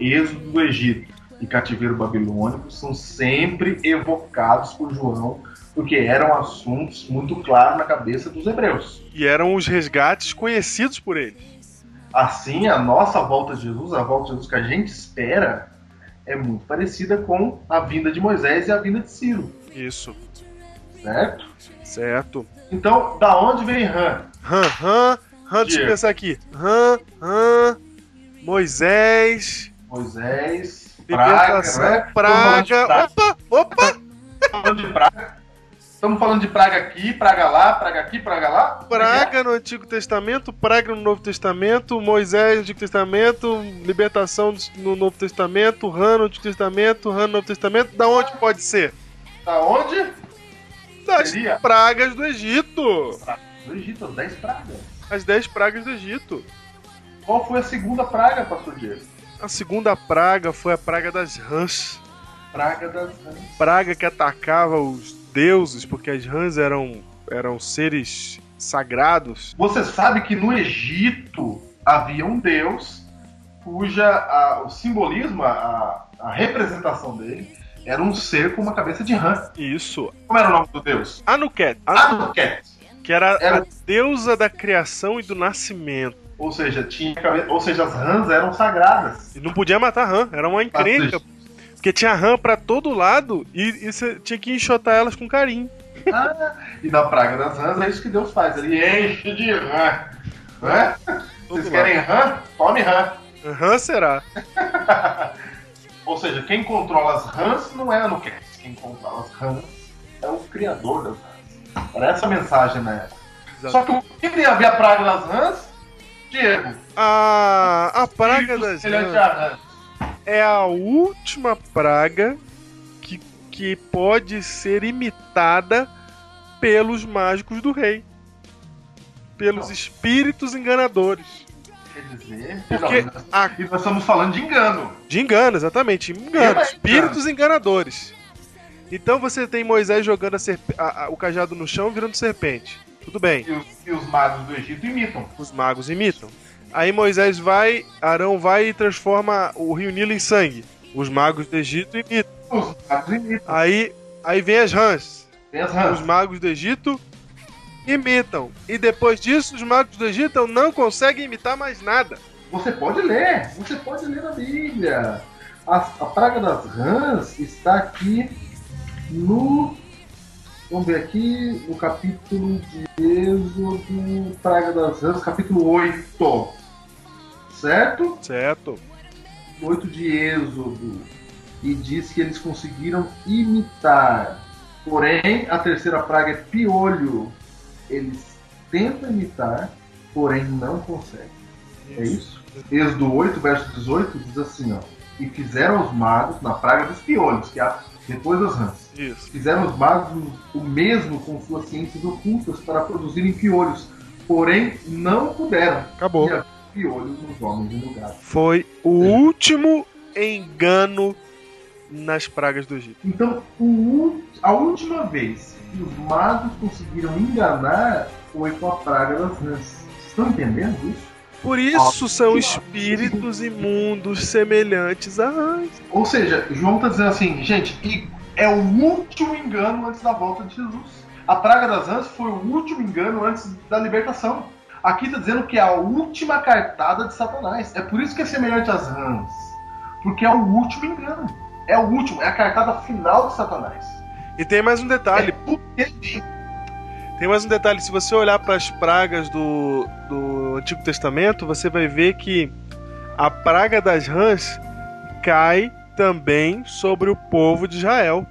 êxodo do Egito e cativeiro babilônico, são sempre evocados por João, porque eram assuntos muito claros na cabeça dos hebreus. E eram os resgates conhecidos por eles. Assim, a nossa volta de Jesus, a volta de Jesus que a gente espera, é muito parecida com a vinda de Moisés e a vinda de Ciro, Isso. certo? Certo. Então, da onde vem Ram? Ram, Ram, Ram, deixa eu pensar aqui. Ram, Ram, Moisés, Moisés, praga, né? praga. Opa, opa, Estamos falando de praga. Estamos falando de praga aqui, praga lá, praga aqui, praga lá. praga no Antigo Testamento, praga no Novo Testamento, Moisés no Antigo Testamento, libertação no Novo Testamento, Ram no Antigo Testamento, Ram no Novo Testamento. Da onde pode ser? Da onde? Das Seria? pragas do Egito. Do Egito, 10 pragas. As 10 pragas do Egito. Qual foi a segunda praga, pastor Diego? A segunda praga foi a praga das rãs. Praga das rãs. Praga que atacava os deuses, porque as rãs eram, eram seres sagrados. Você sabe que no Egito havia um deus cuja a- o simbolismo, a, a representação dele, era um ser com uma cabeça de rã. Isso. Como era o nome do deus? Anuket, Anu- Anuket. que era Era- a deusa da criação e do nascimento. Ou seja, tinha ou seja, as rãs eram sagradas. E não podia matar rã, era uma encrenca. Porque tinha rã pra todo lado e, e você tinha que enxotar elas com carinho. Ah, e na praga das rãs é isso que Deus faz. Ele enche de rã. Né? Todo Vocês querem rã? Tome rã. Rã será? Ou seja, quem controla as rãs não é Anuket. Quem controla as rãs é o criador das rãs. Era essa a mensagem na época. Só que o que tem a ver a praga das rãs? Diego. A, a praga das rãs rã. é a última praga que, que pode ser imitada pelos mágicos do rei. Pelos espíritos enganadores. Quer dizer, Porque não, a nós estamos falando de engano. De engano, exatamente. Engano. Espíritos enganadores. Então você tem Moisés jogando a serpe- a- a- o cajado no chão virando serpente. Tudo bem. E os, e os magos do Egito imitam. Os magos imitam. Aí Moisés vai, Arão vai e transforma o rio Nilo em sangue. Os magos do Egito imitam. Os magos imitam. Aí, aí vem as rãs. Tem as Os rãs. magos do Egito imitam. E depois disso, os magos do Egito não conseguem imitar mais nada. Você pode ler. Você pode ler na Bíblia. A, a praga das rãs está aqui no. Vamos ver aqui no capítulo de Êxodo, Praga das Rãs, capítulo 8. Certo? Certo? 8 de Êxodo. E diz que eles conseguiram imitar. Porém, a terceira praga é piolho. Eles tentam imitar, porém não conseguem. É isso? Êxodo 8, verso 18, diz assim, ó. E fizeram os magos na praga dos piolhos, que é a- depois das rãs. Isso. Fizeram os magos o mesmo com suas ciências ocultas para produzirem piolhos. Porém, não puderam. Acabou. E piolhos nos homens no gado. Foi o último engano nas pragas do Egito. Então, o a última vez que os magos conseguiram enganar foi com a praga das rãs. Vocês estão entendendo isso? Por isso são espíritos imundos semelhantes a rãs. Ou seja, João está dizendo assim, gente, é o último engano antes da volta de Jesus. A praga das rãs foi o último engano antes da libertação. Aqui está dizendo que é a última cartada de Satanás. É por isso que é semelhante às rãs. Porque é o último engano. É o último, é a cartada final de Satanás. E tem mais um detalhe. É tudo que ele diz. Tem mais um detalhe. Se você olhar para as pragas do, do Antigo Testamento, você vai ver que a praga das rãs cai também sobre o povo de Israel.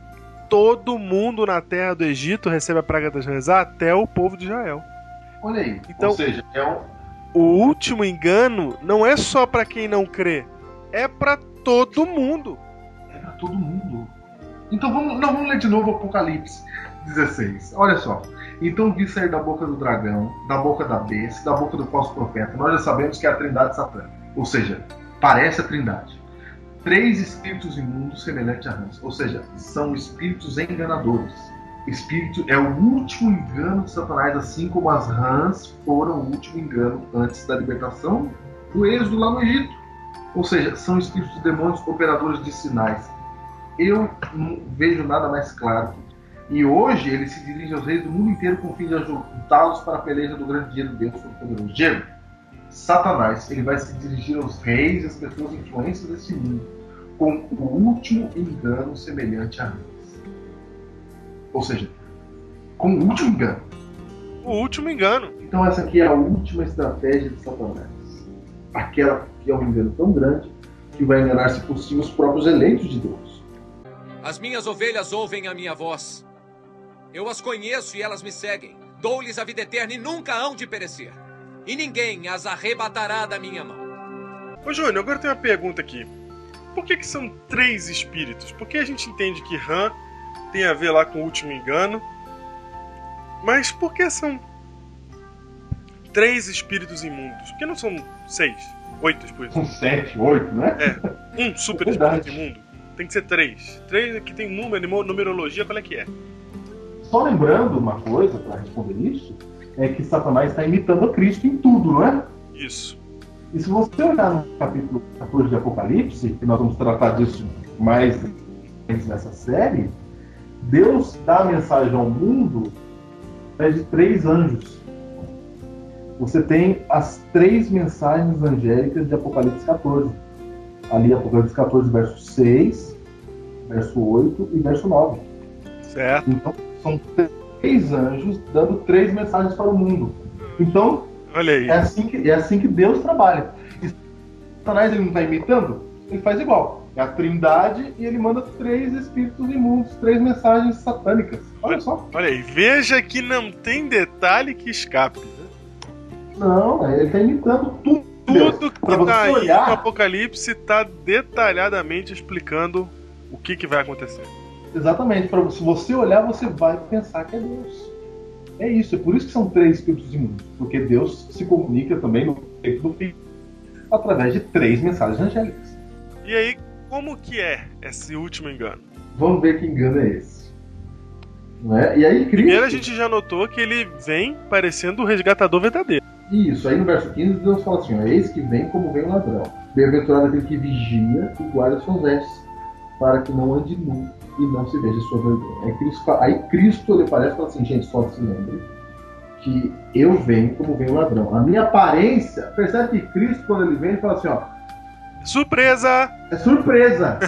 Todo mundo na terra do Egito recebe a praga das rãs, até o povo de Israel. Olha aí. Então- Ou seja, é um, O último engano não é só para quem não crê, é para todo mundo. é pra todo mundo. Então vamos, não, vamos ler de novo Apocalipse 16. Olha só. Então vi sair da boca do dragão, da boca da besta, da boca do falso profeta. Nós já sabemos que é a trindade satânica. Ou seja, parece a trindade. Três espíritos imundos semelhantes a rãs. Ou seja, são espíritos enganadores. Espírito é o último engano de Satanás, assim como as rãs foram o último engano antes da libertação do êxodo lá no Egito. Ou seja, são espíritos demônios operadores de sinais. Eu não vejo nada mais claro. E hoje ele se dirige aos reis do mundo inteiro com o fim de ajuntá-los para a peleja do grande dia de Deus Todo-Poderoso. Diego, Satanás ele vai se dirigir aos reis e às pessoas influentes desse mundo com o último engano semelhante a antes. Ou seja, com o último engano. O último engano. Então essa aqui é a última estratégia de Satanás. Aquela que é um engano tão grande que vai enganar, se possível, os próprios eleitos de Deus. As minhas ovelhas ouvem a minha voz. Eu as conheço e elas me seguem. Dou-lhes a vida eterna e nunca hão de perecer. E ninguém as arrebatará da minha mão. Ô Júnior, agora tem uma pergunta aqui. Por que, que são três espíritos? Porque a gente entende que Han tem a ver lá com o último engano. Mas por que são três espíritos imundos? Por que não são seis? Oito espíritos? São sete, oito, né? É, um super É espírito imundo. Tem que ser três. Três que tem número, numerologia, qual é que é? Só lembrando uma coisa para responder isso, é que Satanás está imitando a Cristo em tudo, não é? Isso. E se você olhar no capítulo 14 de Apocalipse, que nós vamos tratar disso mais nessa série, Deus dá a mensagem ao mundo através de três anjos. Você tem as três mensagens angélicas de Apocalipse 14. Ali, Apocalipse 14, verso 6, verso 8 e verso 9. Certo. Então, são três anjos dando três mensagens para o mundo. Então, Olha aí. é assim que, é assim que Deus trabalha. E Satanás ele não está imitando? Ele faz igual. É a trindade e ele manda três espíritos imundos, três mensagens satânicas. Olha só. Olha aí. Veja que não tem detalhe que escape. né? Não, ele está imitando tudo. Tudo que Pra você tá aí olhar- no Apocalipse está detalhadamente explicando o que, que vai acontecer. Exatamente. Pra, se você olhar, você vai pensar que é Deus. É isso. É por isso que são três espíritos imundos. Porque Deus se comunica também no tempo do Filho através de três mensagens angélicas. E aí, como que é esse último engano? Vamos ver que engano é esse. Não é? E aí, Cristo. Primeiro a gente já notou que ele vem parecendo o resgatador verdadeiro. Isso, aí no verso 15 Deus fala assim: Eis que vem como vem o ladrão. Bem-aventurado aquele que vigia e guarda suas vestes, para que não ande nu e não se veja sua vergonha. Aí Cristo, aí Cristo ele parece e fala assim: gente, só se lembre que eu venho como vem o ladrão. A minha aparência, percebe que Cristo, quando ele vem, ele fala assim: ó, Surpresa! é surpresa.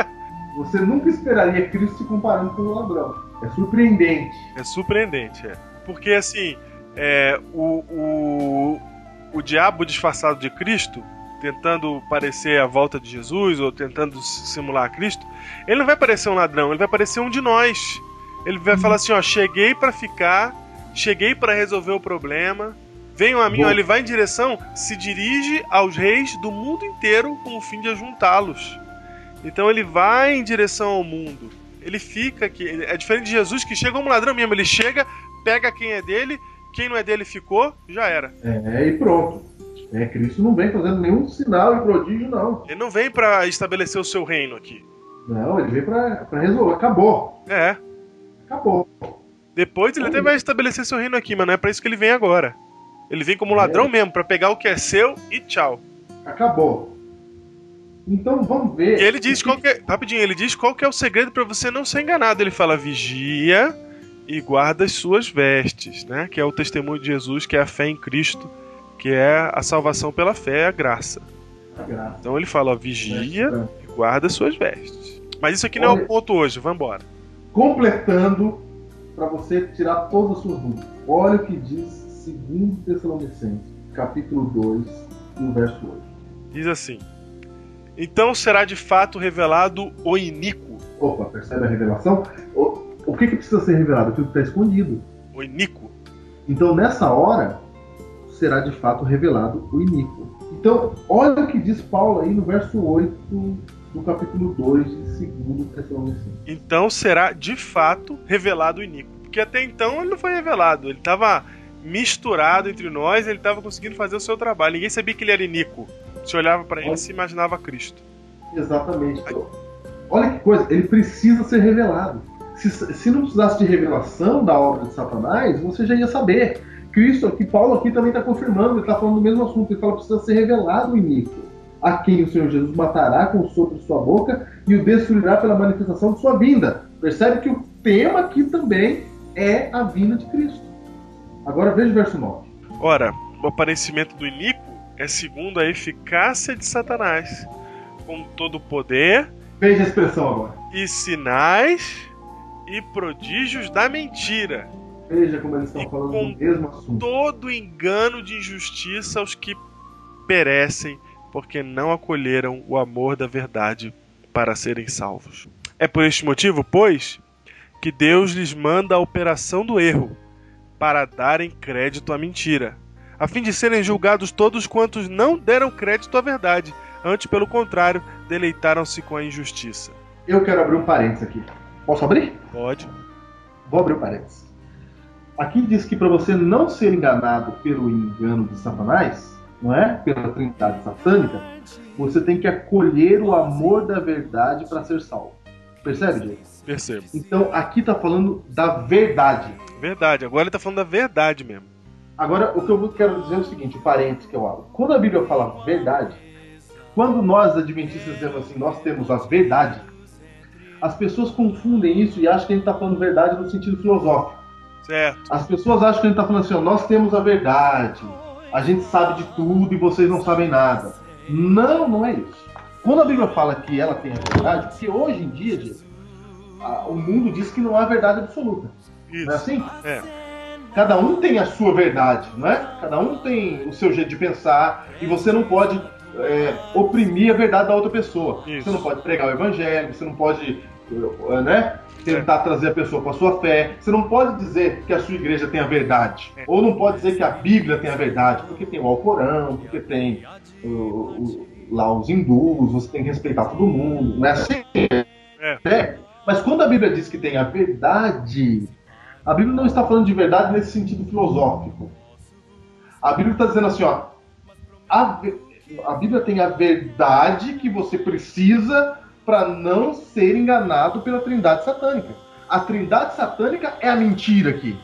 Você nunca esperaria Cristo se comparando com o ladrão. É surpreendente. É surpreendente, é. Porque assim, é, o, o, o diabo disfarçado de Cristo, tentando parecer a volta de Jesus ou tentando simular Cristo, ele não vai parecer um ladrão, ele vai parecer um de nós. Ele vai falar assim, ó, cheguei pra ficar, cheguei pra resolver o problema. Venham a mim, ó, ele vai em direção, se dirige aos reis do mundo inteiro com o fim de ajuntá-los. Então ele vai em direção ao mundo. Ele fica aqui. É diferente de Jesus que chega como ladrão mesmo. Ele chega, pega quem é dele, quem não é dele ficou, já era. É, e pronto. É, Cristo não vem fazendo nenhum sinal e prodígio, não. Ele não vem pra estabelecer o seu reino aqui. Não, ele veio pra, pra resolver. Acabou. É. Acabou. Depois ele até vai estabelecer seu reino aqui, mas não é pra isso que ele vem agora. Ele vem como ladrão mesmo, pra pegar o que é seu e tchau. Acabou. Então vamos ver. E ele diz qual que é, rapidinho, ele diz qual que é o segredo pra você não ser enganado. Ele fala: "Vigia e guarda as suas vestes", né? Que é o testemunho de Jesus, que é a fé em Cristo, que é a salvação pela fé, a graça. A graça. Então ele fala: ó, "Vigia e guarda as suas vestes". Mas isso aqui não é Olha- o ponto hoje, vambora. Completando para você tirar todas as suas dúvidas. Olha o que diz 2 Tessalonicenses, capítulo 2, e o verso 8. Diz assim: Então será de fato revelado o iníquo. Opa, percebe a revelação? O, o que, que precisa ser revelado? Aquilo que está escondido. O iníquo. Então, nessa hora, será de fato revelado o iníquo. Então, olha o que diz Paulo aí no verso 8 do capítulo 2 de 2 Tessalonicenses. Então será de fato revelado o iníquo. Porque até então ele não foi revelado. Ele estava misturado entre nós, ele estava conseguindo fazer o seu trabalho. Ninguém sabia que ele era iníquo. Se olhava para ele se imaginava Cristo. Exatamente. Olha que coisa, ele precisa ser revelado. Se, se não precisasse de revelação da obra de Satanás, você já ia saber. Cristo aqui, Paulo aqui também está confirmando, ele está falando do mesmo assunto. Ele fala que precisa ser revelado o iníquo. A quem o Senhor Jesus matará com o sopro de sua boca e o destruirá pela manifestação de sua vinda. Percebe que o tema aqui também é a vinda de Cristo. Agora veja o verso 9. Ora, o aparecimento do iníquo é segundo a eficácia de Satanás, com todo o poder Veja a expressão agora. e sinais e prodígios da mentira. Veja como eles estão falando com do mesmo assunto. Todo engano de injustiça aos que perecem, porque não acolheram o amor da verdade para serem salvos. É por este motivo, pois, que Deus lhes manda a operação do erro, para darem crédito à mentira, a fim de serem julgados todos quantos não deram crédito à verdade, antes, pelo contrário, deleitaram-se com a injustiça. Eu quero abrir um parênteses aqui. Posso abrir? Pode? Vou abrir um parênteses. Aqui diz que para você não ser enganado pelo engano de Satanás, não é? Pela trindade satânica, você tem que acolher o amor da verdade para ser salvo. Percebe, Diego? Percebo. Então aqui está falando da verdade. Verdade. Agora ele tá falando da verdade mesmo. Agora, o que eu quero dizer é o seguinte, o parênteses que eu abro. Quando a Bíblia fala verdade, quando nós adventistas dizemos assim, nós temos as verdades, as pessoas confundem isso e acham que a gente está falando verdade no sentido filosófico. Certo. As pessoas acham que a gente está falando assim, ó, nós temos a verdade, a gente sabe de tudo e vocês não sabem nada. Não, não é isso. Quando a Bíblia fala que ela tem a verdade, porque hoje em dia, Diego, a- o mundo diz que não há verdade absoluta. Não é Isso. assim? É. Cada um tem a sua verdade, não é? Cada um tem o seu jeito de pensar e você não pode é, oprimir a verdade da outra pessoa. Isso. Você não pode pregar o evangelho, você não pode eh, né, tentar trazer a pessoa para a sua fé. Você não pode dizer que a sua igreja tem a verdade. É. Ou não pode dizer que a Bíblia tem a verdade, porque tem o Alcorão, porque tem o- o- lá os hindus, você tem que respeitar todo mundo. Não é assim? É. É. Mas quando a Bíblia diz que tem a verdade, a Bíblia não está falando de verdade nesse sentido filosófico. A Bíblia está dizendo assim, ó, a, a Bíblia tem a verdade que você precisa para não ser enganado pela trindade satânica. A trindade satânica é a mentira aqui.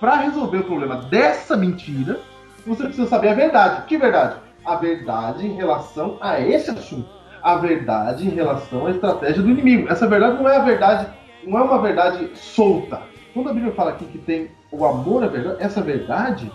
Para resolver o problema dessa mentira, você precisa saber a verdade. Que verdade? A verdade em relação a esse assunto. A verdade em relação à estratégia do inimigo. Essa verdade não é a verdade, não é uma verdade solta. Quando a Bíblia fala aqui que tem o amor à verdade, essa verdade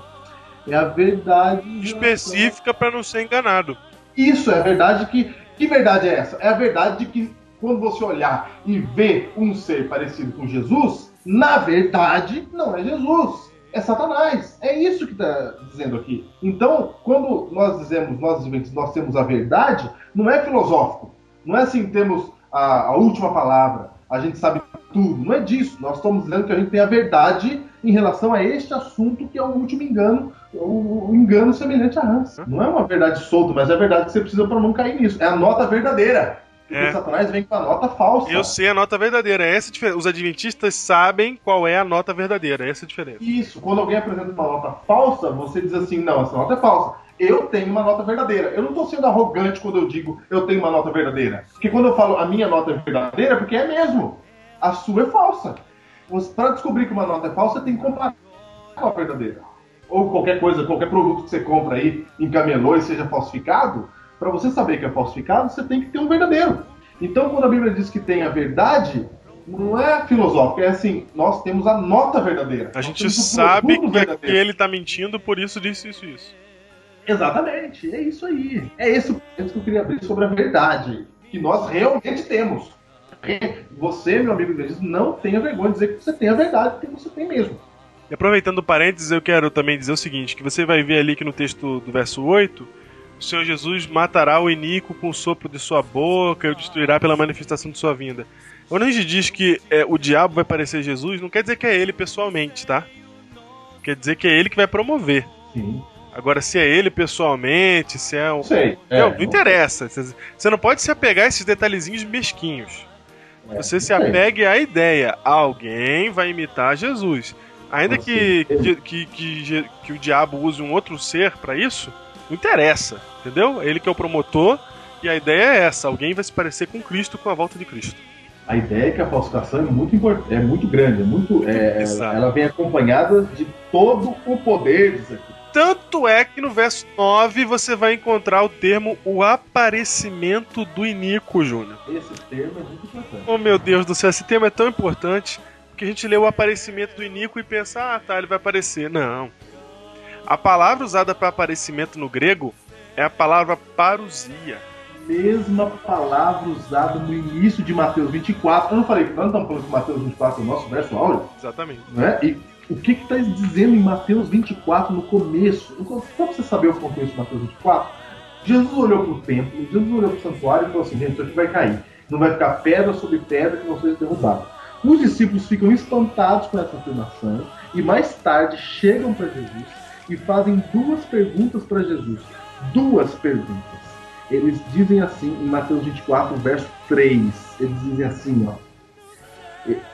é a verdade Específica para não ser enganado. isso é a verdade que. Que verdade é essa? É a verdade de que quando você olhar e ver um ser parecido com Jesus, na verdade não é Jesus. É Satanás. É isso que está dizendo aqui. Então, quando nós dizemos, nós nós temos a verdade, não é filosófico. Não é assim, temos a, a última palavra, a gente sabe tudo. Não é disso. Nós estamos dizendo que a gente tem a verdade em relação a este assunto que é o último engano, o, o engano semelhante a Hans. Não é uma verdade solta, mas é a verdade que você precisa para não cair nisso. É a nota verdadeira. É. Satanás vem com a nota falsa. Eu sei a nota verdadeira. Essa é. Os adventistas sabem qual é a nota verdadeira. Essa é a diferença. Isso, quando alguém apresenta uma nota falsa, você diz assim, não, essa nota é falsa. Eu tenho uma nota verdadeira. Eu não estou sendo arrogante quando eu digo eu tenho uma nota verdadeira. Porque quando eu falo a minha nota é verdadeira, é porque é mesmo. A sua é falsa. Para descobrir que uma nota é falsa, tem que comparar com a verdadeira. Ou qualquer coisa, qualquer produto que você compra aí em camelô e seja falsificado, para você saber que é falsificado, você tem que ter um verdadeiro. Então, quando a Bíblia diz que tem a verdade, não é filosófico, é assim, nós temos a nota verdadeira. A gente sabe que, ele tá mentindo, por isso disse isso e isso. Exatamente, é isso aí. É esse o ponto que eu queria abrir sobre a verdade, que nós realmente temos. Você, meu amigo não tenha vergonha de dizer que você tem a verdade, porque você tem mesmo. E aproveitando o parênteses, eu quero também dizer o seguinte: que você vai ver ali que no texto do verso 8, o Senhor Jesus matará o iníquo com o sopro de sua boca e o destruirá pela manifestação de sua vinda. Quando a gente diz que é, o diabo vai parecer Jesus, não quer dizer que é ele pessoalmente, tá? Quer dizer que é ele que vai promover. Sim. Agora, se é ele pessoalmente, se é um. Não sei. não, É, não interessa. Você não pode se apegar a esses detalhezinhos mesquinhos. é, Você se não apegue à ideia. Alguém vai imitar Jesus. Ainda que, que, que, que, que o diabo use um outro ser pra isso, não interessa. Entendeu? Ele que é o promotor. E a ideia é essa: alguém vai se parecer com Cristo com a volta de Cristo. A ideia é que a falsificação é muito importante, é muito grande, é muito, é, ela vem acompanhada de todo o poder disso aqui. Tanto é que no verso 9 você vai encontrar o termo o aparecimento do iníquo, Júnior. Esse termo é muito importante. Oh meu Deus do céu, esse tema é tão importante que a gente lê o aparecimento do Inico e pensa, ah tá, ele vai aparecer. Não. A palavra usada para aparecimento no grego é a palavra parousia. mesma palavra usada no início de Mateus 24. Eu não falei que nós não estamos falando que Mateus 24 é o nosso verso áureo? Exatamente. Né? E o que está dizendo em Mateus 24 no começo? Só para você saber o contexto de Mateus 24, Jesus olhou para o templo, Jesus olhou para o santuário e falou assim: gente, isso aqui vai cair. Não vai ficar pedra sobre pedra que vão ser derrubados. Os discípulos ficam espantados com essa afirmação e mais tarde chegam para Jesus e fazem duas perguntas para Jesus. Duas perguntas. Eles dizem assim em Mateus 24, verso 3. Eles dizem assim, ó.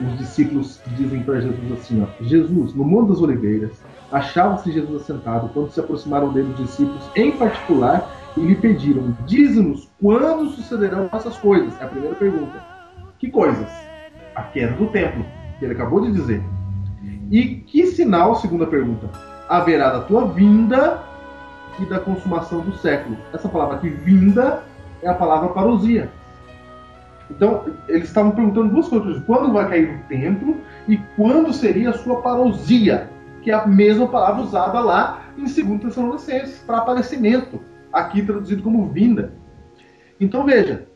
Os discípulos dizem para Jesus assim, ó. Jesus, no Monte das Oliveiras, achava-se Jesus assentado quando se aproximaram dele os discípulos, em particular, e lhe pediram: Dize-nos quando sucederão essas coisas. É a primeira pergunta. Que coisas? A queda do templo, que ele acabou de dizer. E que sinal, segunda pergunta, haverá da tua vinda e da consumação do século? Essa palavra aqui, vinda, é a palavra parousia. Então, eles estavam perguntando duas coisas: quando vai cair o templo e quando seria a sua parousia, que é a mesma palavra usada lá em 2 Tessalonicenses, para aparecimento, aqui traduzido como vinda. Então, veja,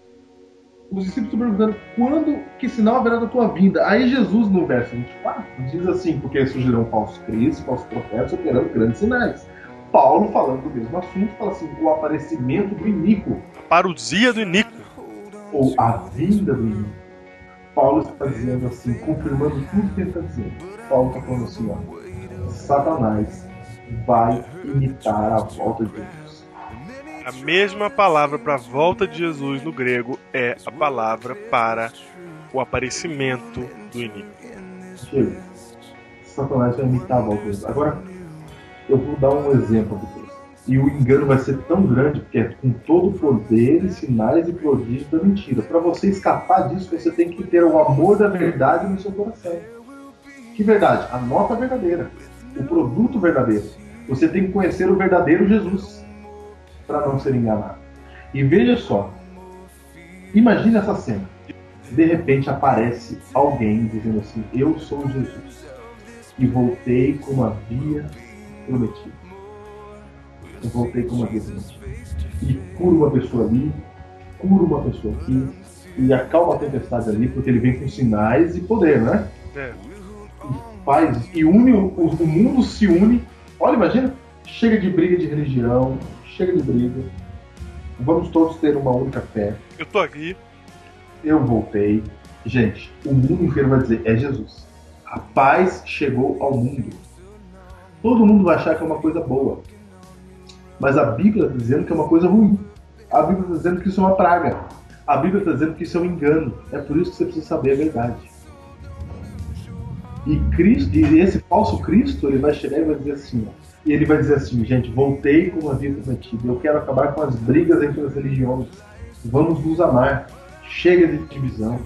os discípulos estão perguntando quando, que sinal haverá da tua vinda. Aí Jesus, no verso 24, diz assim, porque surgirão falsos cristos, falsos profetas, operando grandes sinais. Paulo, falando do mesmo assunto, fala assim, o aparecimento do iníquo. A parousia do iníquo. Ou a vinda do iníquo. Paulo está dizendo assim, confirmando tudo que ele está dizendo. Paulo está falando assim, ó, Satanás vai imitar a volta de Jesus. A mesma palavra para a volta de Jesus no grego é a palavra para o aparecimento do iníquo. Chega. Satanás vai imitar a volta de Jesus. Agora, eu vou dar um exemplo depois. E o engano vai ser tão grande, porque é com todo o poder sinais e prodígios da mentira. Para você escapar disso, você tem que ter o amor da verdade no seu coração. Que verdade? A nota verdadeira. O produto verdadeiro. Você tem que conhecer o verdadeiro Jesus para não ser enganado. E veja só. Imagine essa cena. De repente aparece alguém dizendo assim: Eu sou Jesus. E voltei como havia prometido. Eu voltei como havia prometido. E cura uma pessoa ali, cura uma pessoa aqui, e acalma a tempestade ali, porque ele vem com sinais e poder, né? É. E faz, e une, o, o mundo se une. Olha, imagina, chega de briga de religião, chega de briga. Vamos todos ter uma única fé. Eu tô aqui. Eu voltei. Gente, o mundo inteiro vai dizer: é Jesus. A paz chegou ao mundo. Todo mundo vai achar que é uma coisa boa. Mas a Bíblia está dizendo que é uma coisa ruim. A Bíblia está dizendo que isso é uma praga. A Bíblia está dizendo que isso é um engano. É por isso que você precisa saber a verdade. E, Cristo, e esse falso Cristo, ele vai chegar e vai dizer assim, ó, e ele vai dizer assim, gente, voltei como havia prometido. Eu quero acabar com as brigas entre as religiões. Vamos nos amar. Chega de divisão.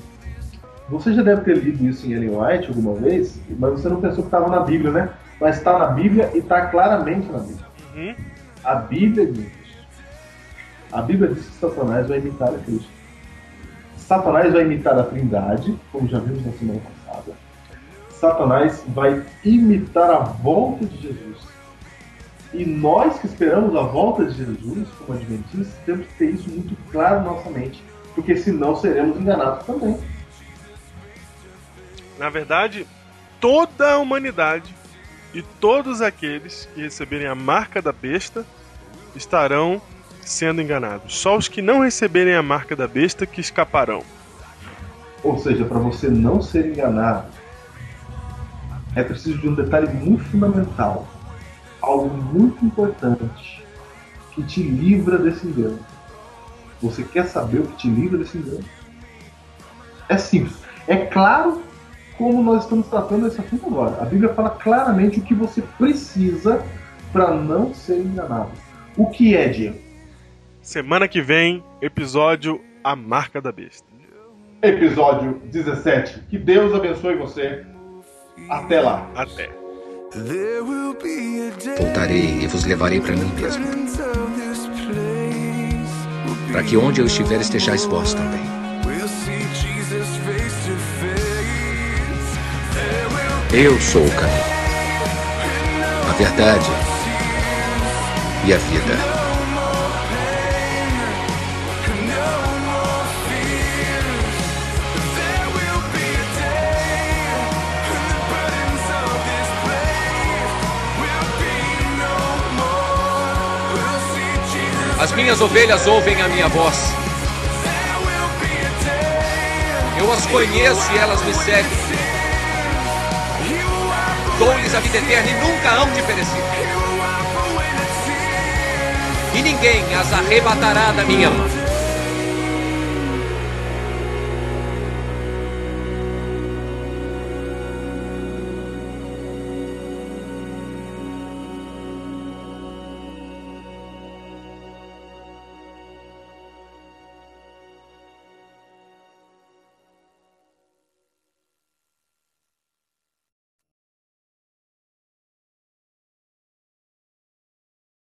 Você já deve ter lido isso em Ellen White alguma vez, mas você não pensou que estava na Bíblia, né? Mas está na Bíblia e está claramente na Bíblia. Uhum. A Bíblia diz isso. A Bíblia diz que Satanás vai imitar a Cristo. Satanás vai imitar a Trindade, como já vimos na semana passada. Satanás vai imitar a volta de Jesus. E nós que esperamos a volta de Jesus, como adventistas, temos que ter isso muito claro na nossa mente, porque senão seremos enganados também. Na verdade, toda a humanidade e todos aqueles que receberem a marca da besta estarão sendo enganados. Só os que não receberem a marca da besta que escaparão. Ou seja, para você não ser enganado, é preciso de um detalhe muito fundamental, algo muito importante que te livra desse engano. Você quer saber o que te livra desse engano? É simples. É claro como nós estamos tratando esse assunto agora. A Bíblia fala claramente o que você precisa para não ser enganado. O que é, Diego? Semana que vem, episódio A Marca da Besta. Episódio 17. Que Deus abençoe você. Até lá. Até. Voltarei e vos levarei para mim mesmo, para que onde eu estiver estejais vós também. Eu sou o caminho, a verdade e a vida. As minhas ovelhas ouvem a minha voz. Eu as conheço e elas me seguem. Dou-lhes a vida eterna e nunca hão de perecer. E ninguém as arrebatará da minha mão.